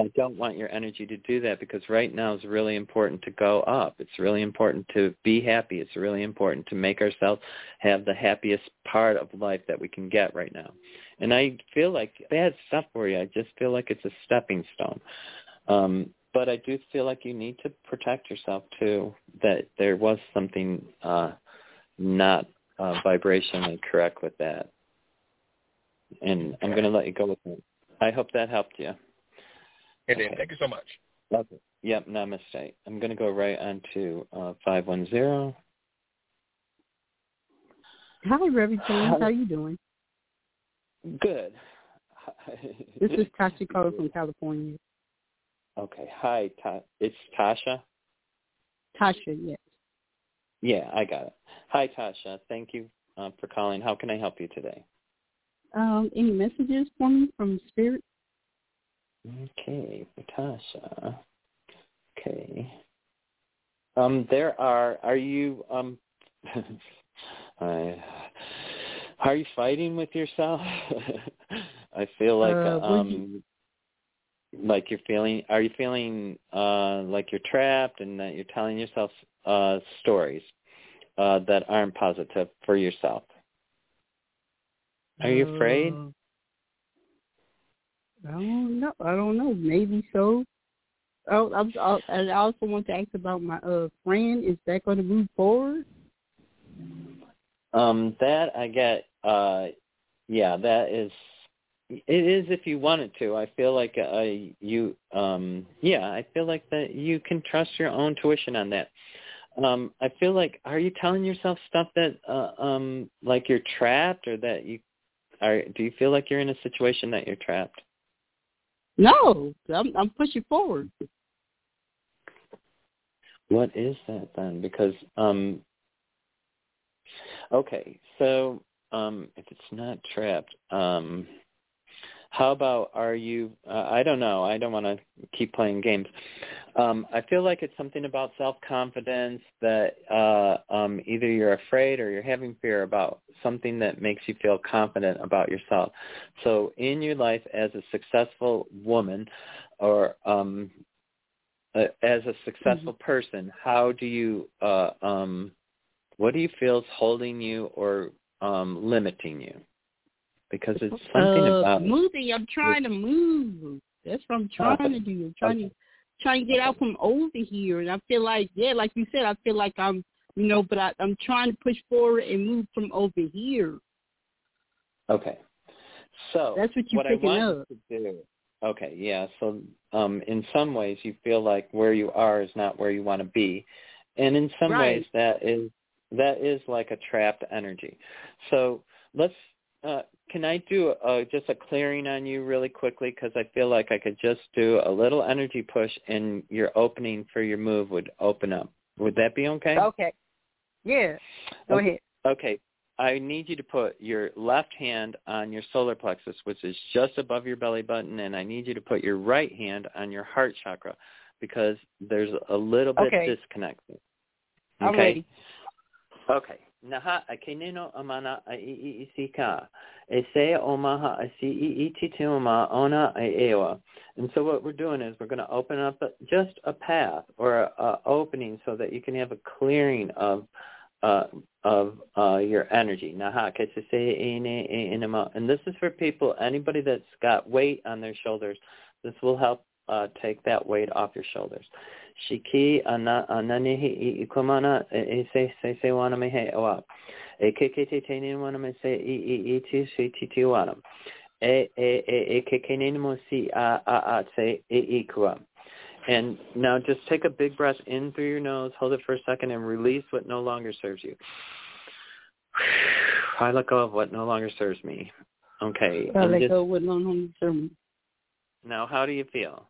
A: I don't want your energy to do that because right now is really important to go up. It's really important to be happy. It's really important to make ourselves have the happiest part of life that we can get right now. and I feel like bad stuff for you. I just feel like it's a stepping stone. Um, but I do feel like you need to protect yourself too. That there was something uh, not uh, vibrationally correct with that, and I'm going to let you go with it. I hope that helped you.
F: It did. Thank you so much.
A: Okay. Yep, namaste. I'm going to go right on to uh, 510.
G: Hi, Reverend James. How you doing?
A: Good.
G: This is Tasha calling from California.
A: Okay. Hi, Ta- it's Tasha.
G: Tasha, yes.
A: Yeah, I got it. Hi, Tasha. Thank you uh, for calling. How can I help you today?
G: Um, any messages for me from Spirit?
A: Okay, Tasha. Okay. Um, there are. Are you um? I, are you fighting with yourself? I feel like
G: Uh,
A: um,
G: you-
A: like you're feeling. Are you feeling uh like you're trapped and that you're telling yourself uh stories uh that aren't positive for yourself? Are you afraid?
G: Uh, I don't know. I don't know. Maybe so. Oh, I, I, I also want to ask about my uh friend. Is that going to move forward?
A: Um, that I get. Uh, yeah, that is. It is if you want it to. I feel like uh, you. Um, yeah, I feel like that you can trust your own tuition on that. Um, I feel like are you telling yourself stuff that uh, um like you're trapped or that you are? Do you feel like you're in a situation that you're trapped?
G: No, I'm I'm pushing forward.
A: What is that then? Because um okay, so um if it's not trapped, um how about are you uh, I don't know, I don't want to keep playing games. Um I feel like it's something about self-confidence that uh um either you're afraid or you're having fear about something that makes you feel confident about yourself. So in your life as a successful woman or um uh, as a successful
G: Mm-hmm.
A: person, how do you uh um what do you feel is holding you or um limiting you? Because it's something
G: uh,
A: about
G: moving. I'm trying to move. That's what I'm trying
A: Okay.
G: to do. I'm trying
A: Okay.
G: to trying to get out from over here, and I feel like yeah, like you said, I feel like I'm you know, but I, I'm trying to push forward and move from over here.
A: Okay. So
G: That's what you're
A: I
G: picking
A: want
G: up.
A: to do. Okay, yeah. So um in some ways you feel like where you are is not where you want to be. And in some
G: Right.
A: ways that is that is like a trapped energy. So let's uh can I do uh just a clearing on you really quickly cuz I feel like I could just do a little energy push and your opening for your move would open up. Would that be okay?
G: Okay. Yeah. Go
A: Okay.
G: ahead.
A: Okay. I need you to put your left hand on your solar plexus, which is just above your belly button, and I need you to put your right hand on your heart chakra because there's a little bit
G: Okay.
A: disconnect. Okay. Okay. Naha akinino amana ai isika. Ese omaha asi itituma ona ewa. And so what we're doing is we're going to open up just a path or a, a opening so that you can have a clearing of uh, of uh, your energy. Naha enema. And this is for people, anybody that's got weight on their shoulders. This will help uh, take that weight off your shoulders. Shiki ana ananihi ikumana e se se se wana mehe oa. E ke ke te te wana me se i i i ti se ti ti wana. E e e e ke ke ni mo si a a a se e i kua. And now just take a big breath in through your nose, hold it for a second, and release what no longer serves you. I let go of what no longer serves me. Okay.
G: I let
A: just-
G: go with no longer sermon.
A: now, how do you feel?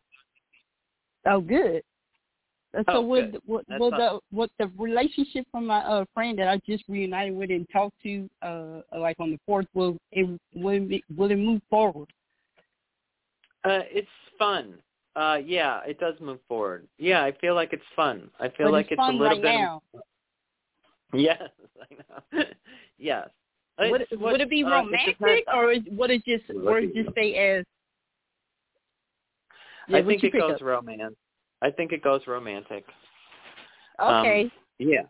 G: Oh, good. Uh, So
A: Oh,
G: would
A: good.
G: what
A: That's
G: will the what the relationship from my uh friend that I just reunited with and talked to uh like on the fourth will it will it, will it move forward?
A: Uh, it's fun. Uh, yeah, it does move forward. Yeah, I feel like it's fun. I feel
G: but
A: like
G: it's,
A: it's a little
G: right
A: bit.
G: now.
A: Yes, I know. yes.
G: Would it,
A: what-
G: would it be
A: uh,
G: romantic
A: depends-
G: or is, would it just or it just stay as? Yeah,
A: I think it goes
G: up?
A: romance. I think it goes romantic.
G: Okay.
A: Um, yeah.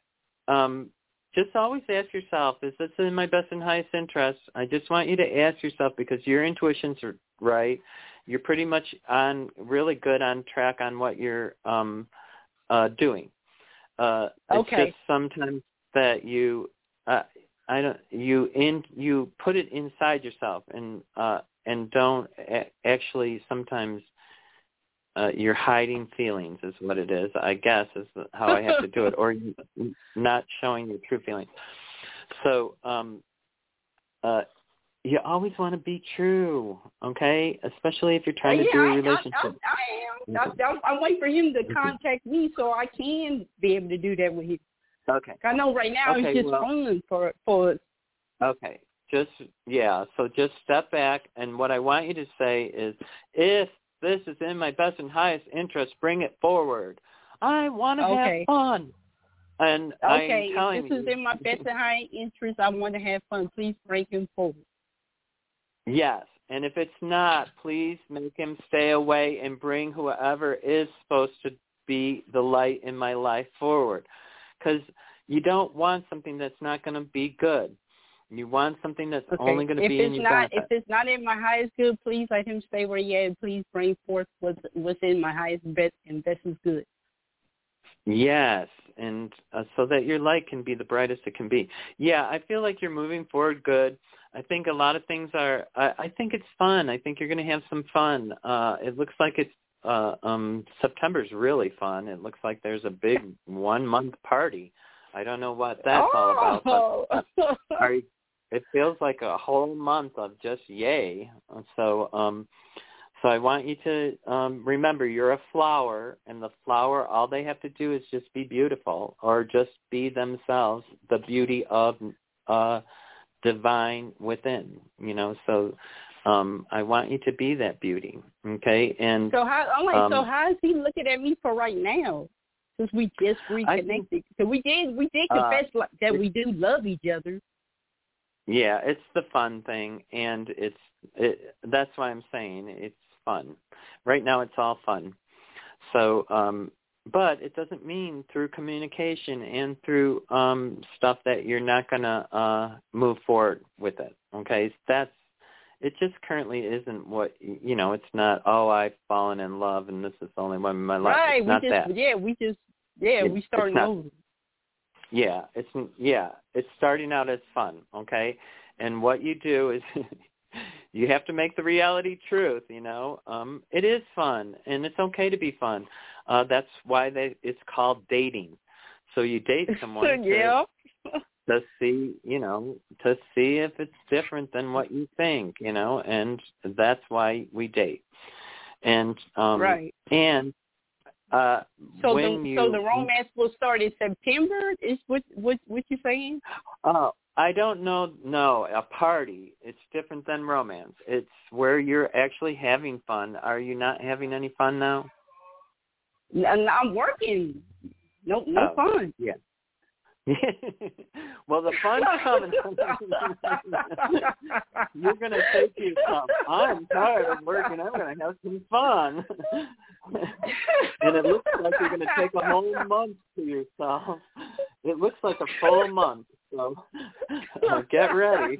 A: Um, just always ask yourself, is this in my best and highest interest? I just want you to ask yourself because your intuition's are right. You're pretty much on really good on track on what you're um uh doing. Uh
G: okay.
A: it's just sometimes that you uh I don't you in you put it inside yourself and uh and don't a- actually sometimes uh, you're hiding feelings is what it is. I guess is how I have to do it, or not showing your true feelings. So um, uh, you always want to be true, okay? Especially if you're trying
G: yeah,
A: to do a relationship.
G: I, I, I am. I, I'm, I'm waiting for him to contact me so I can be able to do that with him.
A: Okay.
G: I know right now
A: Okay,
G: it's just
A: well-
G: fun for for us.
A: Okay. Just yeah. So just step back, and what I want you to say is, if this is in my best and highest interest, bring it forward. I want to
G: Okay.
A: have fun. And
G: Okay,
A: I'm telling
G: if this
A: you,
G: is in my best and high interest, I want to have fun. Please bring him forward.
A: Yes. And if it's not, please make him stay away and bring whoever is supposed to be the light in my life forward. Because you don't want something that's not going to be good. You want something that's
G: Okay.
A: only going to
G: if
A: be in your
G: not
A: benefit.
G: if it's not in my highest good, please let him stay where he is. Please bring forth what's within my highest best and best is good.
A: Yes, and uh, so that your light can be the brightest it can be. Yeah, I feel like you're moving forward good. I think a lot of things are. I, I think it's fun. I think you're going to have some fun. Uh, it looks like it's uh, um, September's really fun. It looks like there's a big one month party. I don't know what that's all about. But
G: Oh.
A: are you, it feels like a whole month of just yay. So um so I want you to um remember you're a flower and the flower all they have to do is just be beautiful or just be themselves, the beauty of uh divine within, you know. So um I want you to be that beauty, okay? And
G: so how I'm like, so
A: Um,
G: how is he looking at me for right now? Since we just
A: I think-
G: reconnected, so we did we did
A: Uh,
G: confess like, that we do love each other.
A: Yeah, it's the fun thing, and it's it, that's why I'm saying it's fun. Right now, it's all fun. So, um, but it doesn't mean through communication and through um, stuff that you're not gonna uh, move forward with it. Okay, that's it. Just currently isn't what you know. It's not. Oh, I've fallen in love, and this is the only one in my life.
G: right,
A: It's
G: we just
A: that.
G: yeah, we just yeah,
A: It-
G: we starting over.
A: Yeah, it's yeah, it's starting out as fun, okay? And what you do is you have to make the reality truth, you know. Um it is fun and it's okay to be fun. Uh that's why they it's called dating. So you date someone to,
G: yeah.
A: to see, you know, to see if it's different than what you think, you know, and that's why we date. And um
G: right.
A: and uh
G: So the
A: you
G: so the romance will start in September. Is what what what you saying?
A: Oh, I don't know. No, a party. It's different than romance. It's where you're actually having fun. Are you not having any fun now?
G: And I'm working. No no
A: Oh.
G: fun.
A: Yeah. well, the fun's coming. you're going to take yourself, I'm tired of working. I'm going to have some fun. and it looks like you're going to take a whole month to yourself. It looks like a full month. So uh, get ready.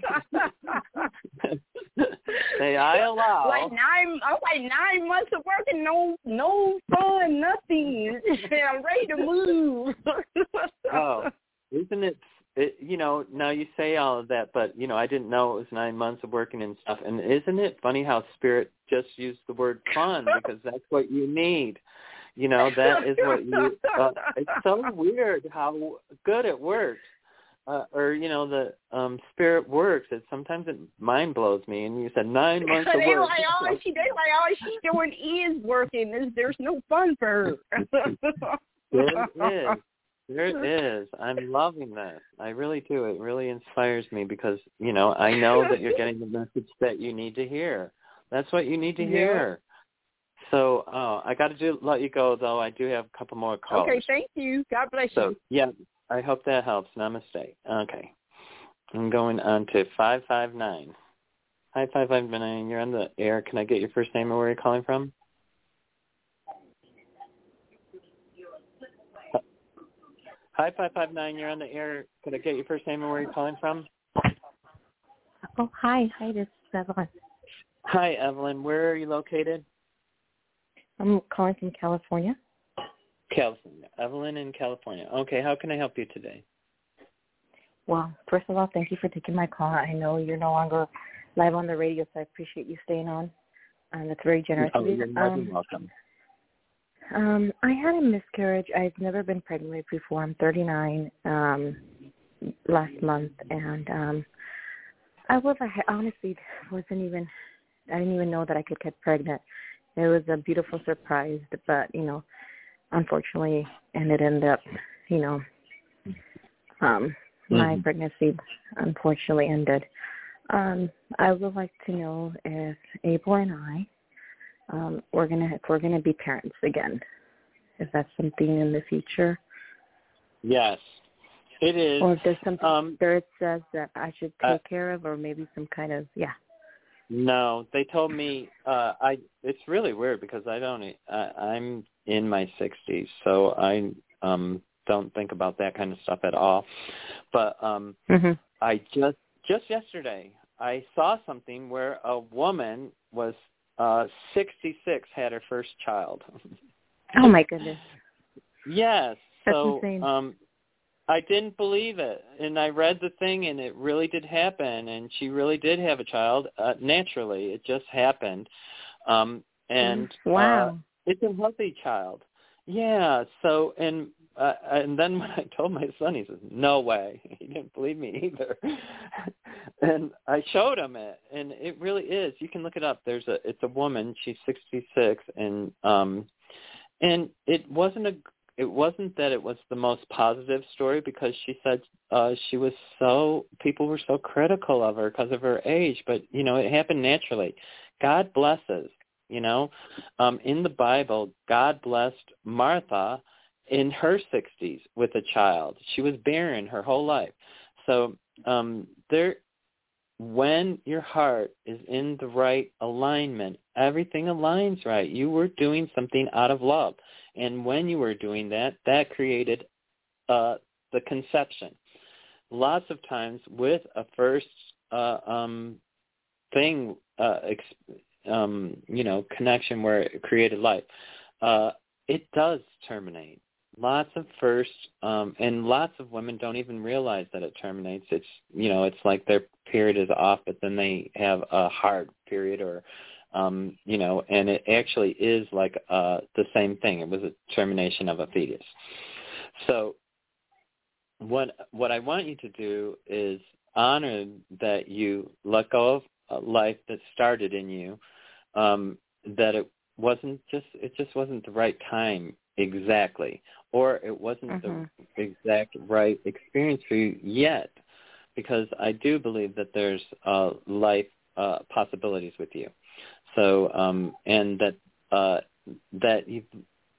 A: Say, I allow.
G: Like nine, I'm like nine months of working, no, no fun, nothing. I'm ready to move.
A: oh, isn't it, it? You know, now you say all of that, but you know, I didn't know it was nine months of working and stuff. And isn't it funny how Spirit just used the word fun because that's what you need. You know, that is what you. Uh, it's so weird how good it works. Uh, or you know the um spirit works. It sometimes it mind blows me. And you said nine months of work.
G: like all she, they like all she's doing is working. There's, there's no fun for her.
A: There is. There is. I'm loving this. I really do. It really inspires me because, you know, I know that you're getting the message that you need to hear. That's what you need to
G: Yeah.
A: hear. So, uh, I got to do let you go though. I do have a couple more calls.
G: Okay, thank you. God bless
A: So,
G: you.
A: yeah, I hope that helps. Namaste. Okay. I'm going on to 559. Hi, 559. You're on the air. Can I get your first name and where you're calling from? Hi, 559. You're on the air. Could I get your first name and where you're calling from?
H: Oh, hi. Hi, this is Evelyn.
A: Hi, Evelyn. Where are you located?
H: I'm calling from California.
A: California. Evelyn in California. Okay, how can I help you today?
H: Well, first of all, thank you for taking my call. I know you're no longer live on the radio, so I appreciate you staying on. Um, that's very generous
A: oh,
H: of you.
A: You're more than
H: Um,
A: welcome.
H: Um, I had a miscarriage. I've never been pregnant before. I'm 39 um, last month, and um, I was. I honestly wasn't even. I didn't even know that I could get pregnant. It was a beautiful surprise, but you know, unfortunately, and it ended up, you know, um, my
A: Mhm.
H: pregnancy unfortunately ended. Um, I would like to know if Abel and I um, we're gonna if we're gonna be parents again. If that's something in the future,
A: Yes, it is.
H: or if there's something
A: Um,
H: Spirit says that I should take
A: uh,
H: care of, or maybe some kind of yeah.
A: No, they told me uh I it's really weird because I don't I, I'm in my 60s, so I um don't think about that kind of stuff at all. But um
H: hmm
A: I just just yesterday I saw something where a woman was uh 66 had her first child.
H: Oh my goodness.
A: yes.
H: That's
A: so
H: insane.
A: um I didn't believe it, and I read the thing, and it really did happen, and she really did have a child uh, naturally. It just happened, um, and
H: wow.
A: uh, it's a healthy child. Yeah. So, and uh, and then when I told my son, he says, "No way." He didn't believe me either, and I showed him it, and it really is. You can look it up. There's a. It's a woman. She's 66, and um, and it wasn't a it wasn't that it was the most positive story because she said uh she was so people were so critical of her because of her age but you know it happened naturally god blesses you know? Um in the bible god blessed martha in her 60s with a child. She was barren her whole life. So um there when your heart is in the right alignment everything aligns right. You were doing something out of love. And when you were doing that, that created uh, the conception. Lots of times with a first uh, um, thing, uh, ex- um, you know, connection where it created life, uh, it does terminate. Lots of first, um, and lots of women don't even realize that it terminates. It's, you know, it's like their period is off, but then they have a hard period or um, you know, and it actually is like uh, the same thing. It was a termination of a fetus. So what what I want you to do is honor that you let go of life that started in you, um, that it wasn't just it just wasn't the right time exactly, or it wasn't
H: Mhm.
A: the exact right experience for you yet, because I do believe that there's uh, life uh, possibilities with you. So um, and that uh, that you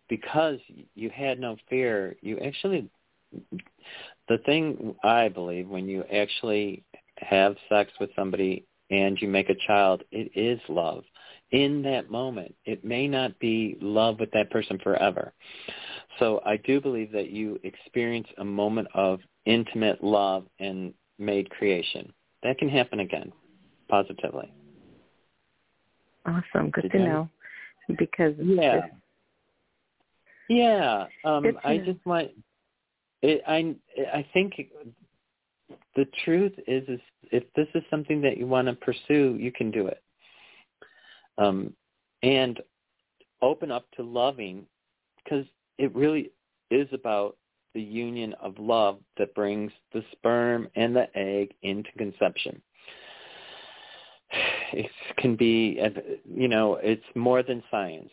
A: because you had no fear, you actually the thing I believe when you actually have sex with somebody and you make a child, it is love. In that moment, it may not be love with that person forever. So I do believe that you experience a moment of intimate love and made creation. That can happen again, positively.
H: Awesome. Good
A: Did
H: to know. Because
A: Yeah. Yeah, um, I
H: know.
A: just want. It, I I think the truth is is if this is something that you want to pursue, you can do it. Um, and open up to loving, because it really is about the union of love that brings the sperm and the egg into conception. It can be, you know, it's more than science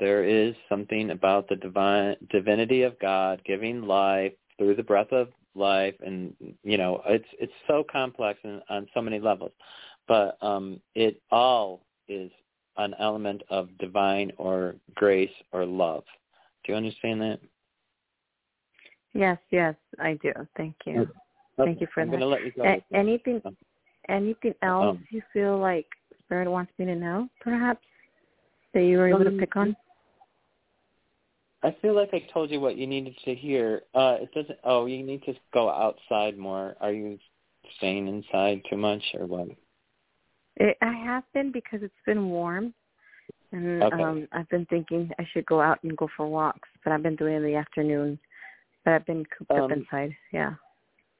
A: there is something about the divine divinity of God giving life through the breath of life and you know it's it's so complex and on so many levels but um it all is an element of divine or grace or love do you understand that
H: yes, yes, I do. Thank you. Thank you for
A: I'm
H: that.
A: let you go
H: A-
A: with that.
H: anything anything else
A: Um,
H: you feel like Spirit wants me to know, perhaps? That you were able to
A: Um,
H: pick on?
A: I feel like I told you what you needed to hear. Uh, it doesn't. Oh, you need to go outside more. Are you staying inside too much, or what?
H: It, I have been because it's been warm, and
A: Okay.
H: um I've been thinking I should go out and go for walks, but I've been doing it in the afternoon. But I've been cooped up
A: Um,
H: inside. Yeah.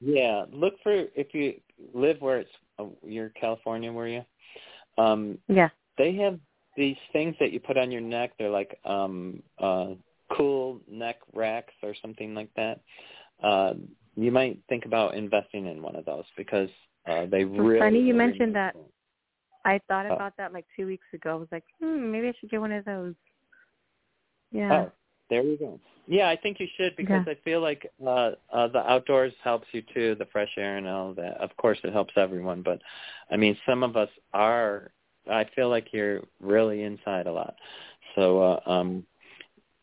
A: Yeah, look for if you live where it's. Uh, you're California, were you? Um,
H: Yeah.
A: they have these things that you put on your neck. They're like um uh cool neck racks or something like that. Uh, you might think about investing in one of those because uh, they
H: It's
A: really.
H: funny you
A: really
H: mentioned that.
A: sense.
H: I thought
A: Oh.
H: about that like two weeks ago. I was like, hmm, maybe I should get one of those. Yeah.
A: Oh, there you go. Yeah, I think you should because
H: Yeah.
A: I feel like uh, uh the outdoors helps you too, the fresh air and all that. Of course, it helps everyone, but I mean, some of us are. I feel like you're really inside a lot, so uh, um,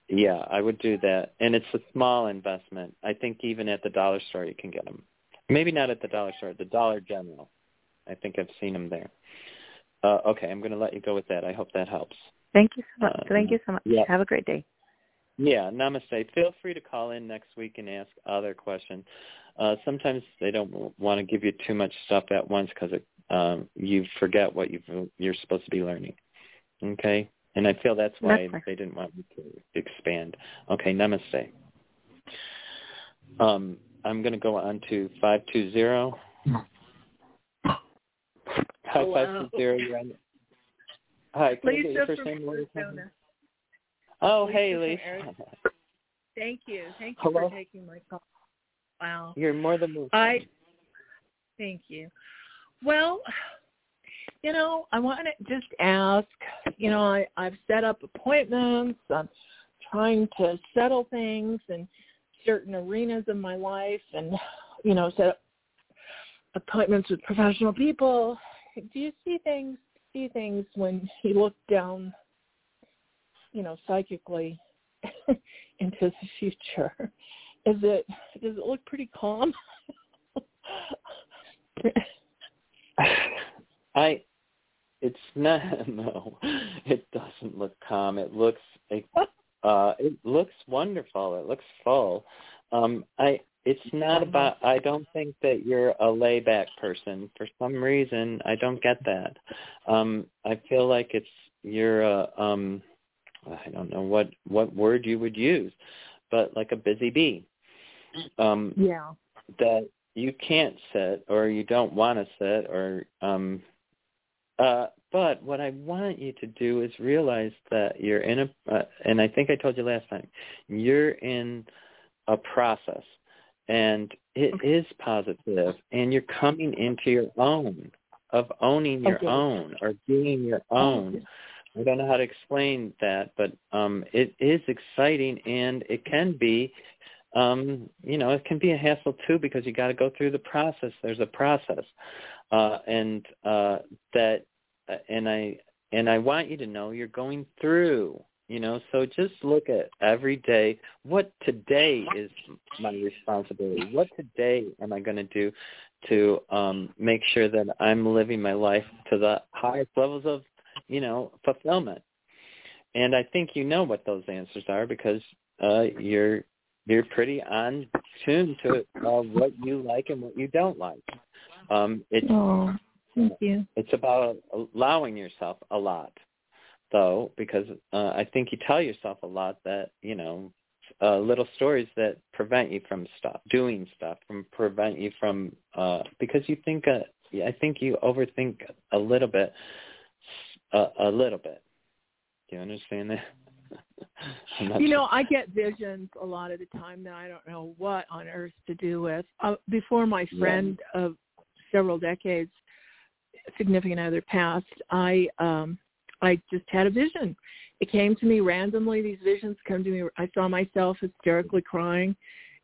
A: yeah, I would do that. And it's a small investment. I think even at the dollar store you can get them. Maybe not at the dollar store, the Dollar General. I think I've seen them there. Uh, okay, I'm going to let you go with that. I hope that helps.
H: Thank you so much.
A: Uh,
H: Thank you so much.
A: yeah.
H: Have a great day.
A: Yeah, namaste. Feel free to call in next week and ask other questions. Uh, sometimes they don't want to give you too much stuff at once because um, you forget what you've, you're supposed to be learning. Okay? And I feel that's why
H: That's
A: they didn't want me to expand. Okay, namaste. Um, I'm going to go on to 520. Hi,
I: Hello.
A: 520. You're on- Hi, can I get your first name? Where you from?
I: Arizona.
A: Oh,
I: Lisa
A: hey, Lisa.
I: Thank you. Thank you
A: Hello.
I: for taking my call. Wow.
A: You're more than welcome.
I: I thank you. Well, you know, I want to just ask. You know, I I've set up appointments. I'm trying to settle things in certain arenas of my life, and you know, set up appointments with professional people. Do you see things? See things when you look down, you know, psychically into the future. Is it does it look pretty calm?
A: I it's not no it doesn't look calm it looks it, uh it looks wonderful it looks full um i it's not about i don't think that you're a layback person. For some reason i don't get that. Um i feel like it's you're a um i don't know what what word you would use but like a busy bee. Um
I: yeah.
A: that you can't sit or you don't want to sit or um uh but what I want you to do is realize that you're in a uh, and I think I told you last time you're in a process and it is positive and you're coming into your own of owning your
I: Okay.
A: own or being your own I don't know how to explain that, but um, it is exciting, and it can be, um, you know, it can be a hassle too because you got to go through the process. There's a process, uh, and uh, that, uh, and I and I want you to know you're going through. You know, so just look at every day. What today is my responsibility? What today am I going to do to um, make sure that I'm living my life to the highest levels of you know, fulfillment. And I think you know what those answers are because uh, you're you're pretty on tune to uh, what you like and what you don't like. Um, it's
I: Oh, thank you.
A: it's about allowing yourself a lot, though, because uh, I think you tell yourself a lot that you know uh, little stories that prevent you from stuff doing stuff, from prevent you from uh, because you think uh, I think you overthink a little bit a, a little bit. Do you understand that?
I: You know,
A: sure.
I: I get visions a lot of the time that I don't know what on earth to do with. Uh, before my
A: Yeah.
I: friend of several decades, significant other passed, I um I just had a vision. It came to me randomly. These visions come to me. I saw myself hysterically crying,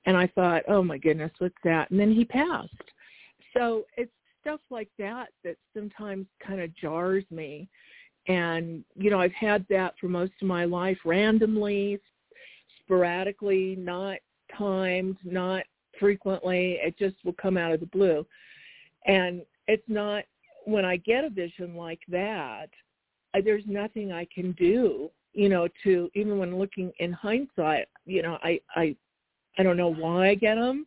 I: and I thought, "Oh my goodness, what's that?" And then he passed. So it's stuff like that that sometimes kind of jars me. And you know, I've had that for most of my life, randomly, sporadically, not timed, not frequently. It just will come out of the blue. And it's not when I get a vision like that, there's nothing I can do you know, to even when looking in hindsight, you know, I I I don't know why I get them.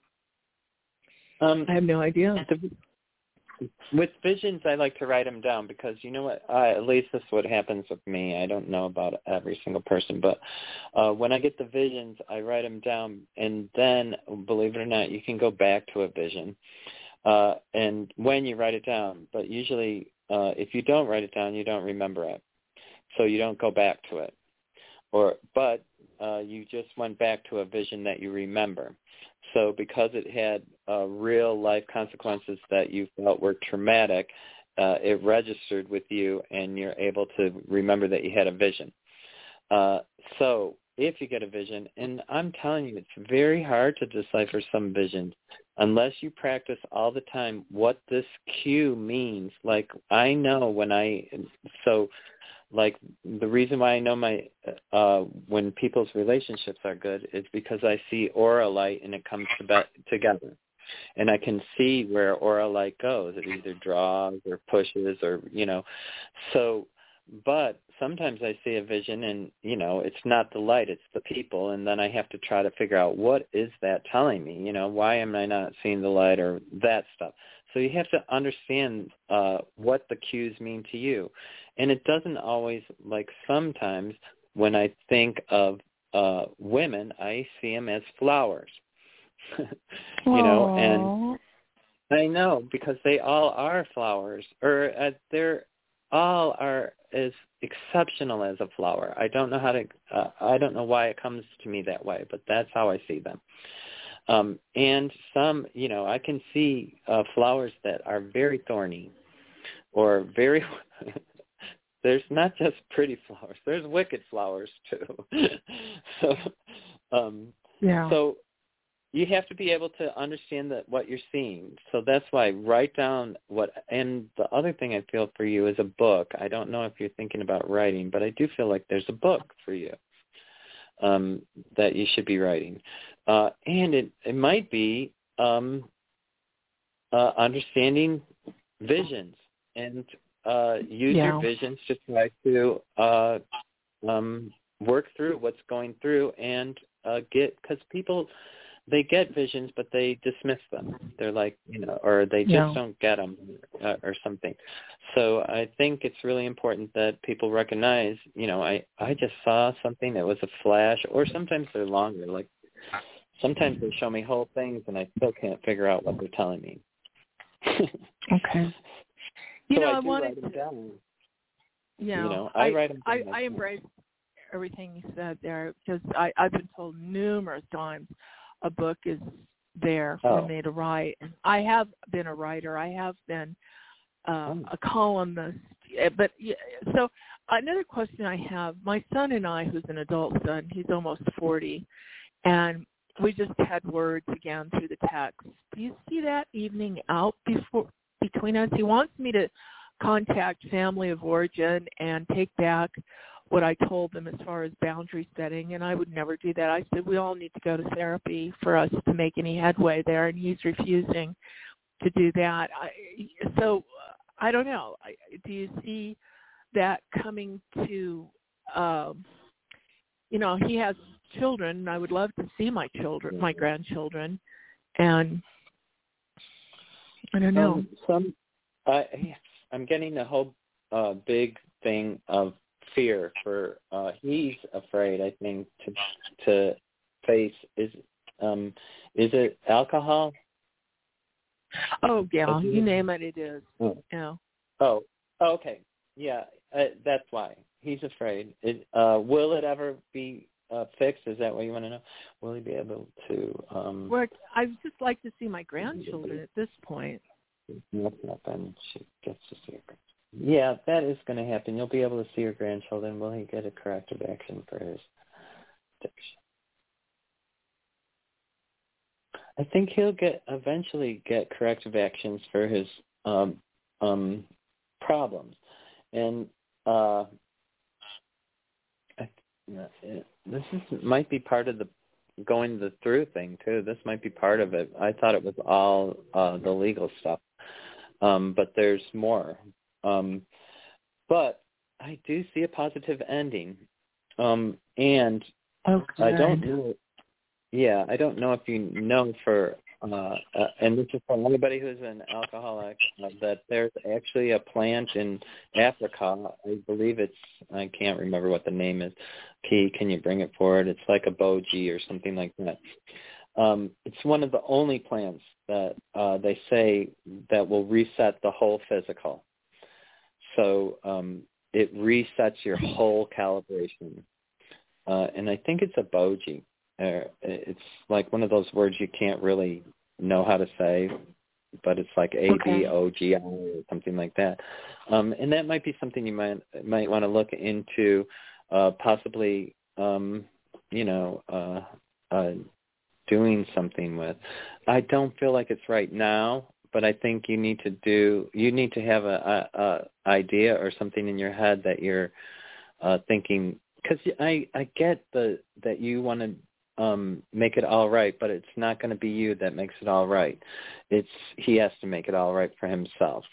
A: Um,
I: I have no idea.
A: The, with visions, I like to write them down because you know what? I, at least this is what happens with me. I don't know about every single person, but uh, when I get the visions, I write them down, and then, believe it or not, you can go back to a vision. Uh, and when you write it down, but usually, uh, if you don't write it down, you don't remember it, so you don't go back to it. Or, but uh, you just went back to a vision that you remember. So because it had uh, real life consequences that you felt were traumatic, uh, it registered with you and you're able to remember that you had a vision. Uh, so if you get a vision, and I'm telling you, it's very hard to decipher some visions unless you practice all the time what this cue means. Like I know when I, so like the reason why I know my uh when people's relationships are good is because I see aura light and it comes to be- together. And I can see where aura light goes. It either draws or pushes or you know. So but sometimes I see a vision and you know, it's not the light, it's the people and then I have to try to figure out what is that telling me, you know, why am I not seeing the light or that stuff. So you have to understand uh what the cues mean to you and it doesn't always like sometimes when I think of uh women, I see them as flowers. you know, and I know because they all are flowers, or uh, they're all are as exceptional as a flower. I don't know how to. Uh, I don't know why it comes to me that way, but that's how I see them. Um, and some, you know, I can see uh, flowers that are very thorny, or very there's not just pretty flowers. There's wicked flowers too. so um
I: yeah.
A: so you have to be able to understand that what you're seeing. So that's why write down what and the other thing I feel for you is a book. I don't know if you're thinking about writing, but I do feel like there's a book for you um that you should be writing. Uh and it it might be um uh understanding visions and uh, use
I: yeah.
A: your visions to try to uh, um, work through what's going through and uh, get because people they get visions but they dismiss them. They're like you know, or they just
I: yeah.
A: don't get them uh, or something. So I think it's really important that people recognize. You know, I I just saw something that was a flash, or sometimes they're longer. Like sometimes they show me whole things and I still can't figure out what they're telling me.
I: okay. You
A: so
I: know,
A: I,
I: I wanted
A: write them down.
I: Yeah,
A: you know, I,
I: I
A: write them
I: I,
A: down
I: I embrace everything you said there because I I've been told numerous times a book is there for
A: Oh.
I: me to write, and I have been a writer. I have been um, a columnist, but yeah, so another question I have: my son and I, who's an adult son, he's almost forty, and we just had words again through the text. Do you see that evening out before between us? He wants me to contact family of origin and take back what I told them as far as boundary setting, and I would never do that. I said we all need to go to therapy for us to make any headway there, and he's refusing to do that. I, so I don't know. I, do you see that coming to? Um, you know, he has children. and I would love to see my children, my grandchildren, and I don't know.
A: Um, some, I, I'm getting a whole uh, big thing of fear for. Uh, he's afraid, I think, to to face is um is it alcohol?
I: oh yeah, you name it, it is.
A: Oh,
I: Yeah.
A: oh okay, yeah, uh, that's why he's afraid. It, uh, will it ever be uh, fixed? Is that what you want to know? Will he be able to? Um,
I: Well, I'd just like to see my grandchildren at this point.
A: Happen? She gets to see her. Yeah, that is going to happen. You'll be able to see your grandchildren. Will he get a corrective action for his addiction? I think he'll get eventually get corrective actions for his um um problems, and uh, I, this is might be part of the going the through thing too. This might be part of it. I thought it was all uh, the legal stuff, um, but there's more. Um, but I do see a positive ending. Um, and
I: Oh,
A: I don't know. Yeah, I don't know if you know for, uh, uh, and this is for anybody who's an alcoholic, uh, that there's actually a plant in Africa. I believe it's, I can't remember what the name is. Key, can you bring it forward? It's like a boji or something like that. Um, it's one of the only plants that uh, they say that will reset the whole physical. So um, it resets your whole calibration uh, and I think it's a boji. Uh, it's like one of those words you can't really know how to say, but it's like A B O G I or something like that. Um, and that might be something you might might want to look into, uh, possibly, um, you know, uh, uh, doing something with. I don't feel like it's right now, but I think you need to do. You need to have a, a, a idea or something in your head that you're uh, thinking because I I get the that you want to um make it all right, but it's not going to be you that makes it all right. It's he has to make it all right for himself.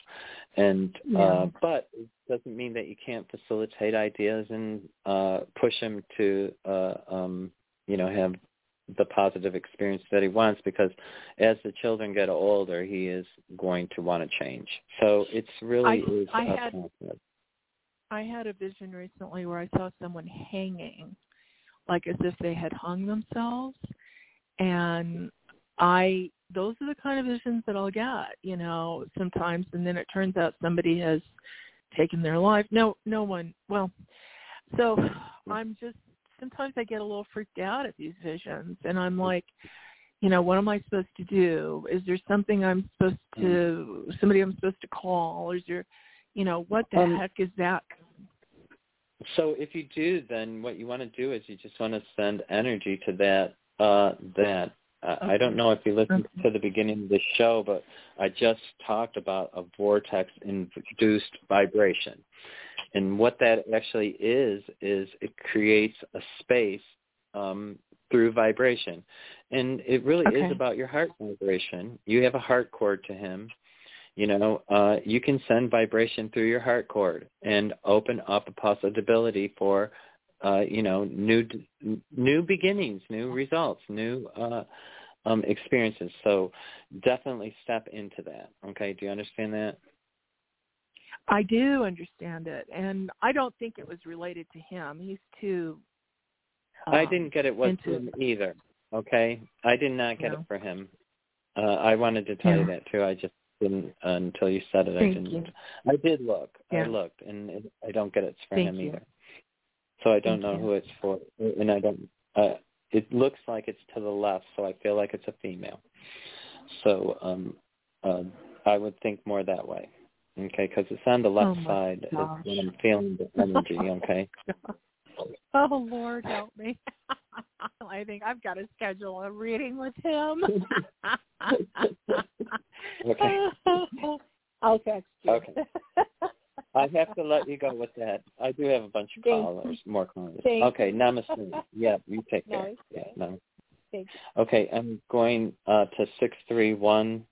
A: And
I: Yeah.
A: uh but it doesn't mean that you can't facilitate ideas and uh push him to uh um you know have the positive experience that he wants because as the children get older he is going to want to change. So it's really
I: I-
A: is
I: I had-. I had a vision recently where I saw someone hanging, like as if they had hung themselves, and I those are the kind of visions that I'll get, you know, sometimes, and then it turns out somebody has taken their life. No, no one. Well, so hmm. I'm just sometimes I get a little freaked out at these visions, and I'm like, you know, what am I supposed to do? Is there something I'm supposed to somebody I'm supposed to call? Is there, you know, what the
A: Um,
I: heck is that?
A: So if you do, then what you want to do is you just want to send energy to that. Uh, that uh, I don't know if you listened
I: Okay.
A: to the beginning of the show, but I just talked about a vortex-induced vibration, and what that actually is is it creates a space um, through vibration, and it really
I: Okay.
A: is about your heart vibration. You have a heart cord to him. You know uh you can send vibration through your heart cord and open up a possibility for uh you know new new beginnings new results new uh um experiences. So definitely step into that. Okay do you understand that
I: I do understand it, and I don't think it was related to him. He's too.
A: i
I: um,
A: didn't get it was him either okay i did not get
I: No.
A: it for him uh i wanted to tell you that too i just didn't uh, until you said it i didn't
I: you.
A: i did look i looked and it, i don't get it's for
I: Thank
A: him
I: you.
A: either so I don't
I: Thank
A: know
I: you.
A: who it's for, and I don't. Uh, it looks like it's to the left, so I feel like it's a female. So um, uh, I would think more that way, okay? Because it's on the left
I: Oh, my
A: side is
I: gosh.
A: when I'm feeling the energy, okay?
I: Oh Lord, help me! I think I've got to schedule a reading with him.
A: Okay.
I: I'll text you.
A: Okay. I have to let you go with that. I do have a bunch of
I: Thank
A: callers, more callers.
I: Thank
A: okay, namaste. Yeah, you take care.
I: Namaste.
A: Yeah, no.
I: Thank
A: Okay, I'm going uh, to six three one.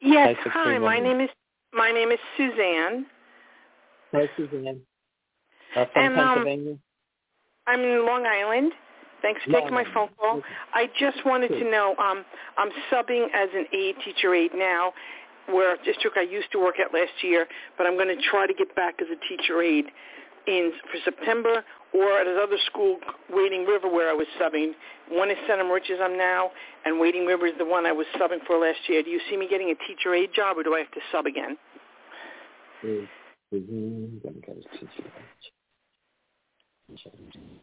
J: Yes,
A: Hi,
J: hi. My name is my name is Suzanne.
A: Hi, Suzanne. Uh, from
J: And, um,
A: Pennsylvania.
J: I'm in Long Island. Thanks for
A: Long
J: taking my phone call.
A: Okay.
J: I just wanted to know. Um, I'm subbing as an aide, teacher aide now, where a district I used to work at last year, but I'm going to try to get back as a teacher aide in for September or at another school, Wading River, where I was subbing. One is Center Moriches I'm now, and Wading River is the one I was subbing for last year. Do you see me getting a teacher aide job, or do I have to sub again?
A: is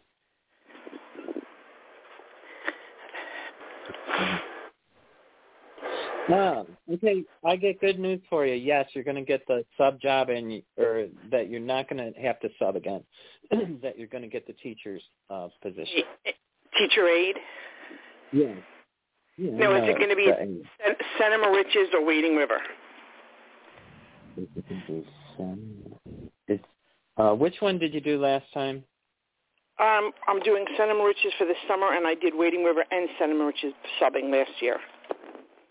A: Suzanne. Gonna go to teacher. Ah, okay. I get good news for you. Yes, you're going to get the sub job, and or that you're not going to have to sub again. that you're going to get the teacher's uh, position.
J: Teacher aide?
A: Yeah. yeah
J: No, is it going to be Center Moriches or Wading River?
A: It's uh, which one did you do last time?
J: Um, I'm doing Center Moriches for the summer, and I did Wading River and Center Moriches subbing last year.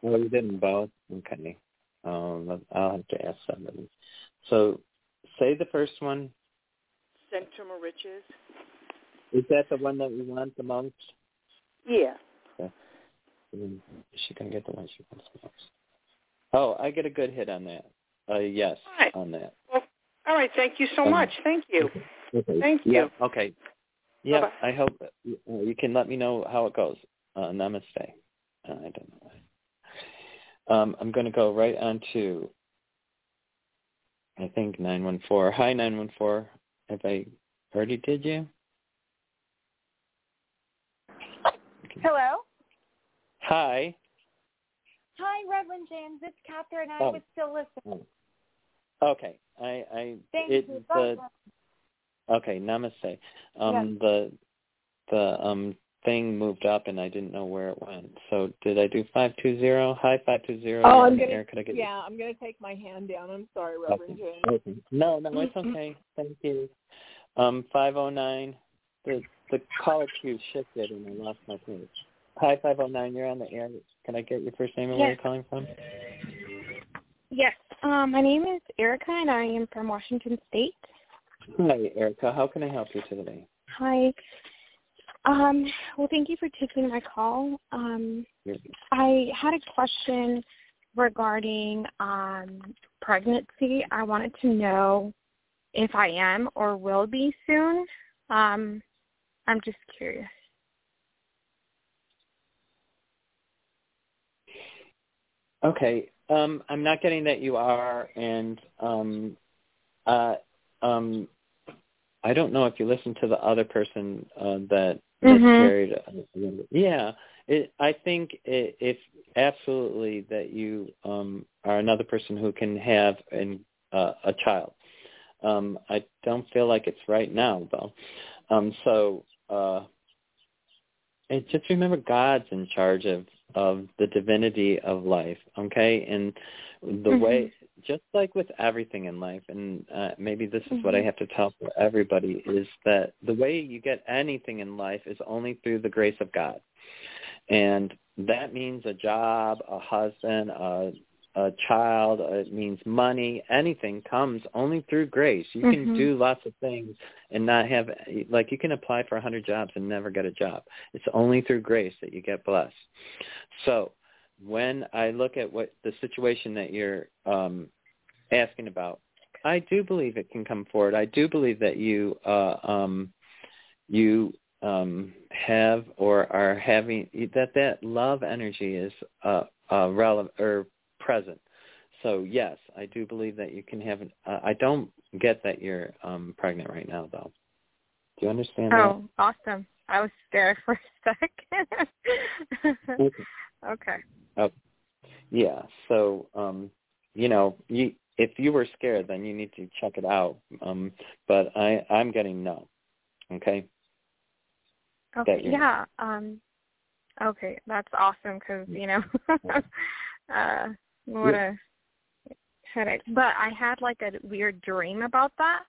A: Well, you did them both. Okay. Um, I'll have to ask somebody. So, say the first one.
J: Center Moriches.
A: Is that the one that we want the most?
J: Yeah.
A: Okay. She gonna get the one she wants the most? Oh, I get a good hit on that. Uh, yes,
J: right.
A: on that.
J: Well, all right. Thank you so
A: Um,
J: much. Thank you.
A: Okay.
J: Thank
A: Yeah. Okay. Yeah.
J: Bye-bye.
A: I hope uh, you can let me know how it goes. Uh, namaste. Uh, I don't know. Um, I'm going to go right on to, I think, 914. Hi, 914. Have I already did you?
K: Hello.
A: Hi.
K: Hi, Reverend James. It's Catherine. I
A: Oh.
K: was still listening.
A: Okay. I, I,
K: Thank
A: it,
K: you.
A: the, okay, namaste. Um, the, the, um, thing moved up and I didn't know where it went. So did I do 520? Hi, 520.
I: Oh, I'm
A: Air,
I: gonna.
A: Could I get
I: Yeah, I'm gonna take my hand down. I'm sorry, Reverend James.
A: No, no, it's okay. Thank you. Um, 509. The the caller queue shifted and I lost my page. Hi, 509. You're on the air. Can I get your first name and where you're calling from?
K: Yes. Um, my name is Erica, and I am from Washington State.
A: Hi, Erica. How can I help you today?
K: Hi. Um, well, thank you for taking my call. Um, I had a question regarding um, pregnancy. I wanted to know if I am or will be soon. Um, I'm just curious.
A: Okay. Um, I'm not getting that you are, and um, uh, um, I don't know if you listened to the other person uh, that
K: Mhm.
A: uh, Yeah, it, I think it, if absolutely that you um, are another person who can have an, uh, a child. Um, I don't feel like it's right now though. Um, so uh, and just remember God's in charge of of the divinity of life, okay? And the
K: Mhm.
A: way, just like with everything in life, and uh, maybe this is what I
K: Mhm.
A: have to tell for everybody, is that the way you get anything in life is only through the grace of God, and that means a job, a husband, a a child, uh, it means money, anything comes only through grace. You can
K: Mhm.
A: do lots of things and not have like you can apply for a hundred jobs and never get a job. It's only through grace that you get blessed. So when I look at what the situation that you're um, asking about, I do believe it can come forward. I do believe that you uh, um, you um, have or are having that that love energy is uh, uh, relevant or present. So yes, I do believe that you can have. An, uh, I don't get that you're um, pregnant right now, though. Do you understand
K: Oh, awesome. I was scared for a second.
A: Okay.
K: okay.
A: Oh, yeah. So, um, you know, you if you were scared, then you need to check it out. Um, but I I'm getting no. Okay.
K: Okay. Yeah. Um. Okay, that's awesome because you know, uh, what a headache. But I had like a weird dream about that.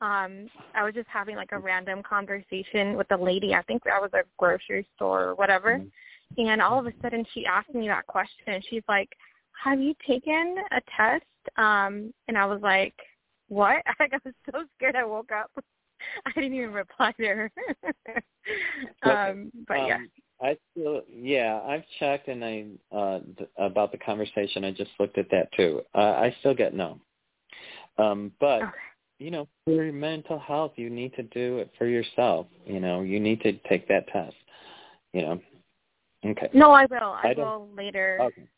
K: Um, I was just having like a random conversation with a lady. I think I was at a grocery store or whatever, and all of a sudden she asked me that question. And she's like, "Have you taken a test?" Um, and I was like, "What?" I was so scared. I woke up. I didn't even reply to her. um, but yeah.
A: Um, I still, yeah, I've checked and I uh th- about the conversation. I just looked at that too. Uh, I still get no. Um, but
K: Okay.
A: you know, for your mental health, you need to do it for yourself. You know, you need to take that test. You know. Okay.
K: No, I will. I,
A: I
K: will later.
A: Okay.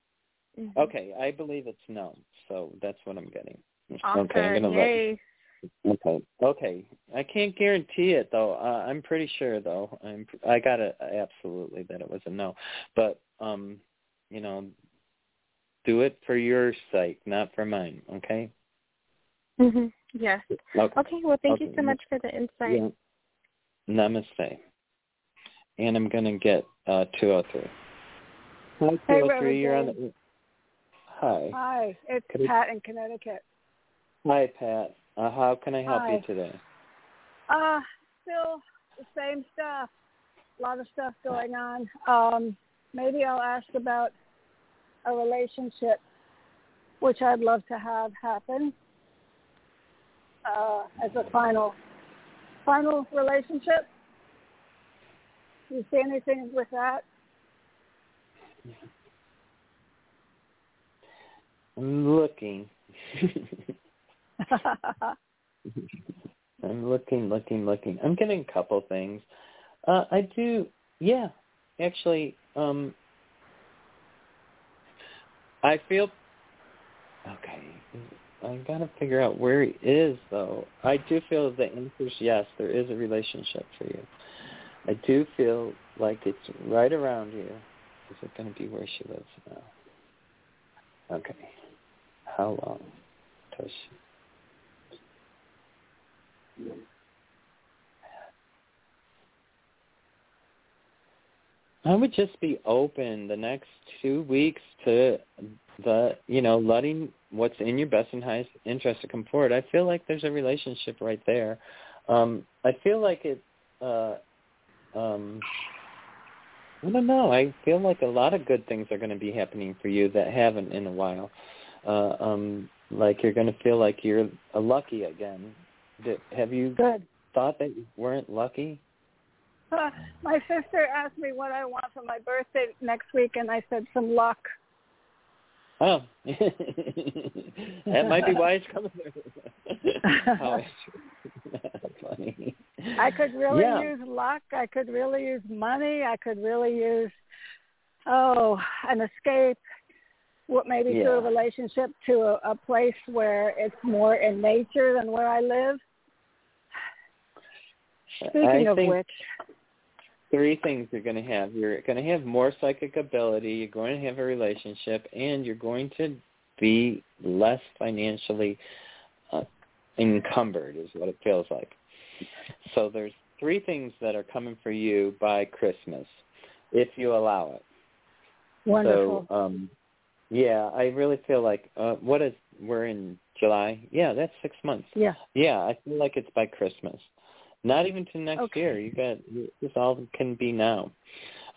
K: Mhm.
A: Okay, I believe it's no. So that's what I'm getting.
K: Awesome.
A: Okay, I'm gonna let
K: Yay.
A: Okay. Okay. I can't guarantee it though. Uh, I'm pretty sure though. I'm I got it absolutely that it was a no. But um, you know, do it for your sake, not for mine, okay?
K: hmm Yes.
A: Okay.
K: Okay. Well, thank you so much for the insight.
A: Yeah. Namaste. And I'm going to get uh 203. Hi,
L: Hey,
A: 203,
L: Reverend
A: you're on the Hi.
L: Hi, it's
A: Could I-
L: Pat in Connecticut.
A: Hi, Pat. Uh, how can I help
L: Hi.
A: you today?
L: Uh, still the same stuff. A lot of stuff going on. Um, maybe I'll ask about a relationship, which I'd love to have happen uh, as a final, final relationship. You see anything with that?
A: I'm looking. I'm looking, looking, looking. I'm getting a couple things. Uh, I do, yeah. Actually, um, I feel okay. I gotta figure out where he is, though. I do feel the answer is yes. There is a relationship for you. I do feel like it's right around here. Is it going to be where she lives now? Okay. How long does she? I would just be open the next two weeks to the, you know, letting what's in your best and highest interest to come forward. I feel like there's a relationship right there. Um, I feel like it, uh, um, I don't know. I feel like a lot of good things are going to be happening for you that haven't in a while. Uh, um, like you're going to feel like you're lucky again. Did, have you
L: good.
A: thought that you weren't lucky?
L: Uh, my sister asked me what I want for my birthday next week, and I said some luck.
A: Oh, that might be why it's coming. oh, funny.
L: I could really
A: yeah.
L: use luck. I could really use money. I could really use oh an escape. What maybe
A: yeah.
L: through a relationship to a, a place where it's more in nature than where I live. Speaking
A: I
L: of
A: think
L: which,
A: three things you're going to have. You're going to have more psychic ability. You're going to have a relationship, and you're going to be less financially uh, encumbered, is what it feels like. So there's three things that are coming for you by Christmas, if you allow it.
L: Wonderful.
A: So, um, yeah, I really feel like uh, what is we're in July. Yeah, that's six months.
L: Yeah.
A: Yeah, I feel like it's by Christmas. Not even to next
L: Okay.
A: year. You got this all can be now.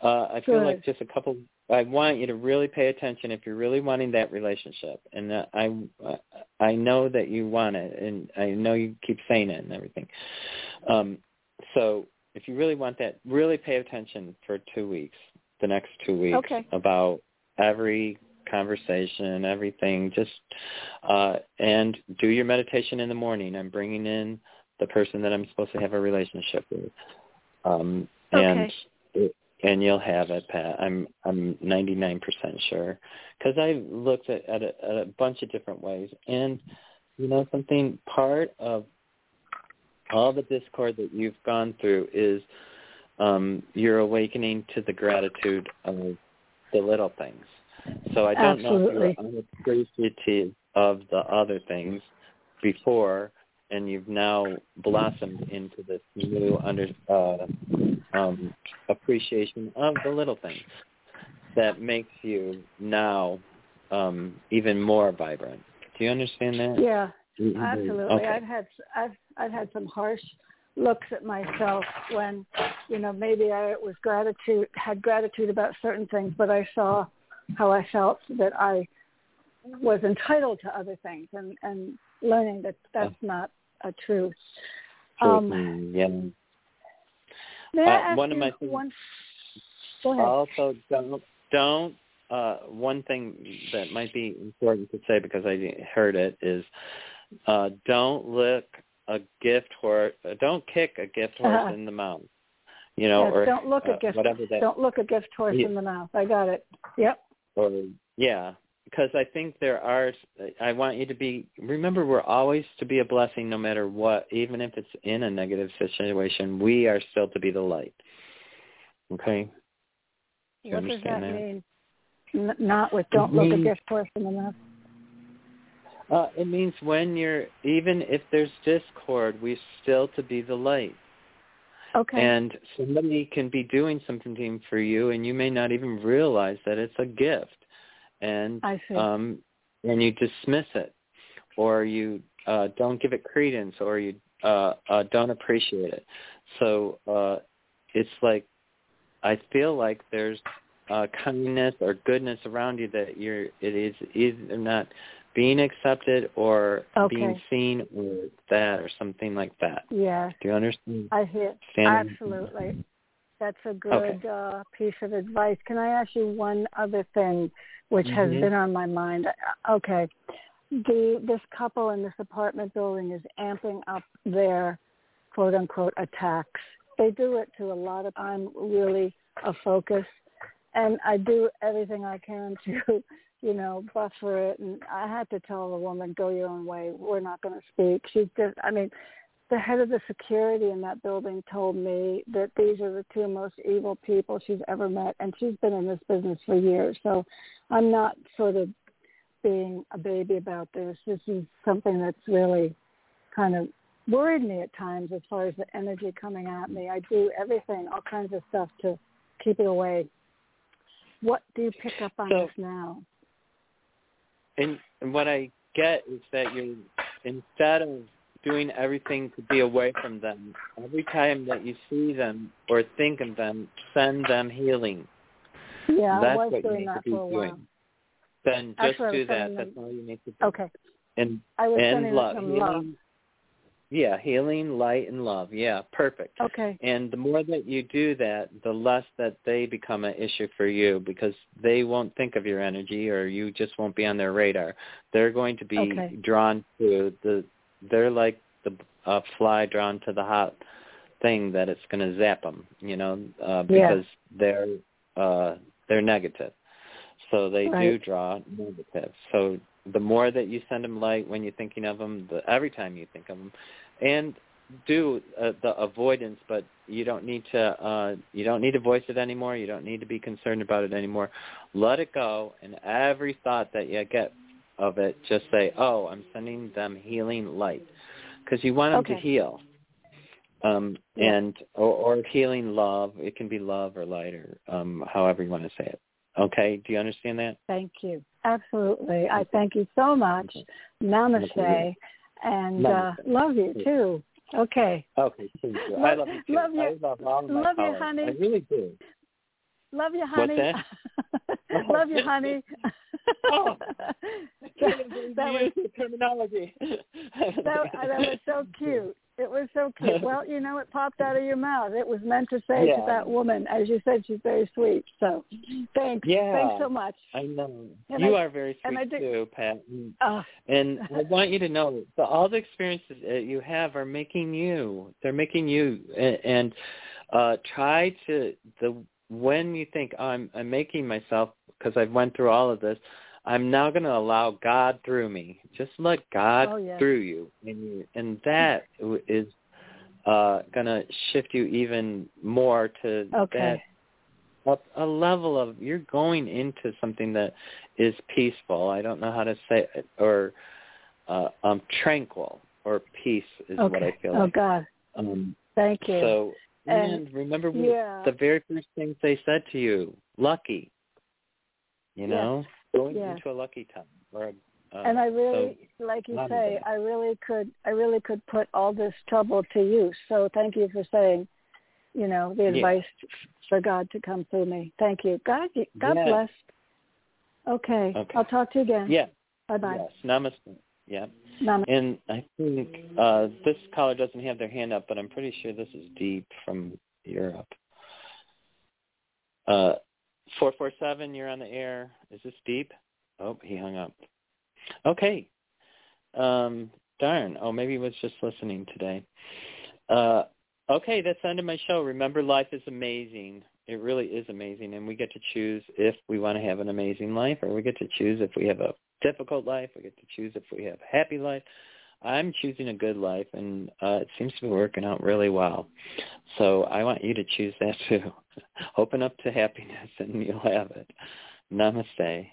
A: Uh, I feel like just a couple. I want you to really pay attention if you're really wanting that relationship, and uh, I I know that you want it, and I know you keep saying it and everything. Um, so if you really want that, really pay attention for two weeks, the next two weeks,
L: Okay.
A: about every conversation, everything. Just uh, and do your meditation in the morning. I'm bringing in the person that I'm supposed to have a relationship with, um, and and you'll have it, Pat. I'm I'm 99% sure because I've looked at at a, at a bunch of different ways, and you know something. Part of all the discord that you've gone through is um, you're awakening to the gratitude of the little things. So I don't know if you were unappreciative of the other things before, and you've now blossomed into this new under uh, um, appreciation of the little things that makes you now um, even more vibrant. Do you understand that?
L: yeah,
A: Mhm.
L: absolutely.
A: Okay.
L: I've had I've I've had some harsh looks at myself when you know maybe I was gratitude had gratitude about certain things, but I saw how I felt that I was entitled to other things, and and learning that that's not a truth. Um,
A: Certain, yeah. Uh, one of my things-
L: one? Go ahead.
A: Also, don't don't. Uh, one thing that might be important to say because I heard it is, uh, don't lick a gift horse. Uh, don't kick a gift horse
L: Uh-huh.
A: in the mouth. You know,
L: Yes,
A: or
L: don't look
A: uh,
L: a gift.
A: whatever that.
L: Don't look a gift horse
A: Yeah.
L: in the mouth. I got it. Yep.
A: or yeah because i think there are i want you to be remember we're always to be a blessing no matter what even if it's in a negative situation we are still to be the light okay Do you
L: what does that,
A: that?
L: mean? N- not with don't look a
A: means-
L: gift horse in
A: uh it means when you're even if there's discord we're still to be the light
L: Okay.
A: and somebody can be doing something for you and you may not even realize that it's a gift and um and you dismiss it or you uh don't give it credence or you uh uh don't appreciate it so uh it's like i feel like there's uh kindness or goodness around you that you're it is either not being accepted or
L: Okay.
A: being seen or that or something like that
L: yeah.
A: do you understand
L: I hear. Absolutely. That's a good okay. uh, piece of advice. Can I ask you one other thing, which mm-hmm. has been on my mind? Uh, okay, the this couple in this apartment building is amping up their quote unquote attacks. They do it to a lot of. I'm really a focus, and I do everything I can to, you know, buffer it. And I had to tell the woman, "Go your own way. We're not going to speak." She's just. I mean, the head of the security in that building told me that these are the two most evil people she's ever met, and she's been in this business for years. So I'm not sort of being a baby about this. This is something that's really kind of worried me at times as far as the energy coming at me. I do everything, all kinds of stuff to keep it away. What do you pick up on
A: so,
L: this now?
A: And, and what I get is that you instead of doing everything to be away from them. Every time that you see them or think of them, send them healing.
L: Yeah,
A: That's
L: I was
A: what
L: doing
A: you need
L: that
A: to be
L: for
A: doing.
L: while.
A: Then just
L: Actually,
A: do that. That's all you need to do.
L: Okay.
A: And
L: I was
A: and love. healing,
L: love.
A: Yeah, healing, light, and love. Yeah, perfect.
L: Okay.
A: And the more that you do that, the less that they become an issue for you because they won't think of your energy or you just won't be on their radar. They're going to be
L: okay.
A: drawn to the. They're like the uh, fly drawn to the hot thing that it's going to zap them, you know, uh, because
L: yeah.
A: they're uh, they're negative. So they
L: right.
A: do draw negative. So the more that you send them light when you're thinking of them, the, every time you think of them, and do uh, the avoidance, but you don't need to uh, you don't need to voice it anymore. You don't need to be concerned about it anymore. Let it go, and every thought that you get of it, just say, "Oh, I'm sending them healing light." because you want them
L: okay.
A: to heal. Um, and or, or healing love. It can be love or light or um, however you want to say it. Okay, do you understand that?
L: Thank you. Absolutely. I thank you so much. Namaste.
A: Okay.
L: And
A: Namaste.
L: Uh, love you too. Okay.
A: Okay, thank you. I love you too.
L: Love you.
A: I love all my
L: love you, honey.
A: I really do.
L: Love you, honey.
A: What's that?
L: love you, honey.
A: oh,
L: that, that was
A: terminology.
L: that, that was so cute. It was so cute. Well, you know, it popped out of your mouth. It was meant to say
A: yeah.
L: to that woman, as you said, she's very sweet. So, thanks.
A: Yeah.
L: Thanks so much.
A: I know.
L: And
A: you
L: I,
A: are very
L: and I
A: sweet
L: do,
A: too, Pat. And,
L: uh,
A: and I want you to know that all the experiences that you have are making you. They're making you. And, and uh try to the when you think oh, I'm I'm making myself because I've went through all of this. I'm now going to allow God through me. Just let God
L: oh, yes.
A: through you, and you, and that is uh, going to shift you even more to
L: okay.
A: that a, a level of you're going into something that is peaceful. I don't know how to say it, or uh, um, tranquil or peace is
L: okay.
A: what I feel
L: oh,
A: like.
L: God.
A: Um,
L: Thank you.
A: So
L: and,
A: and remember
L: yeah.
A: the very first things they said to you, lucky. You know,
L: yes.
A: Going
L: yes.
A: into a lucky time. Or, uh,
L: and I really,
A: so,
L: like you say, I really could, I really could put all this trouble to use. So thank you for saying, you know, the advice
A: yeah.
L: for God to come through me. Thank you. God, God
A: yeah.
L: bless. Okay.
A: okay.
L: I'll talk to you again.
A: Yeah.
L: Bye bye.
A: Yes. Namaste. Yeah.
L: Namaste.
A: And I think uh, this caller doesn't have their hand up, but I'm pretty sure this is Deep from Europe. Uh, 447, you're on the air. Is this Deep? Oh, he hung up. Okay. Um, darn. Oh, maybe he was just listening today. Uh, okay, that's the end of my show. Remember, life is amazing. It really is amazing, and we get to choose if we want to have an amazing life, or we get to choose if we have a difficult life. We get to choose if we have a happy life. I'm choosing a good life, and uh, it seems to be working out really well. So I want you to choose that too. Open up to happiness, and you'll have it. Namaste.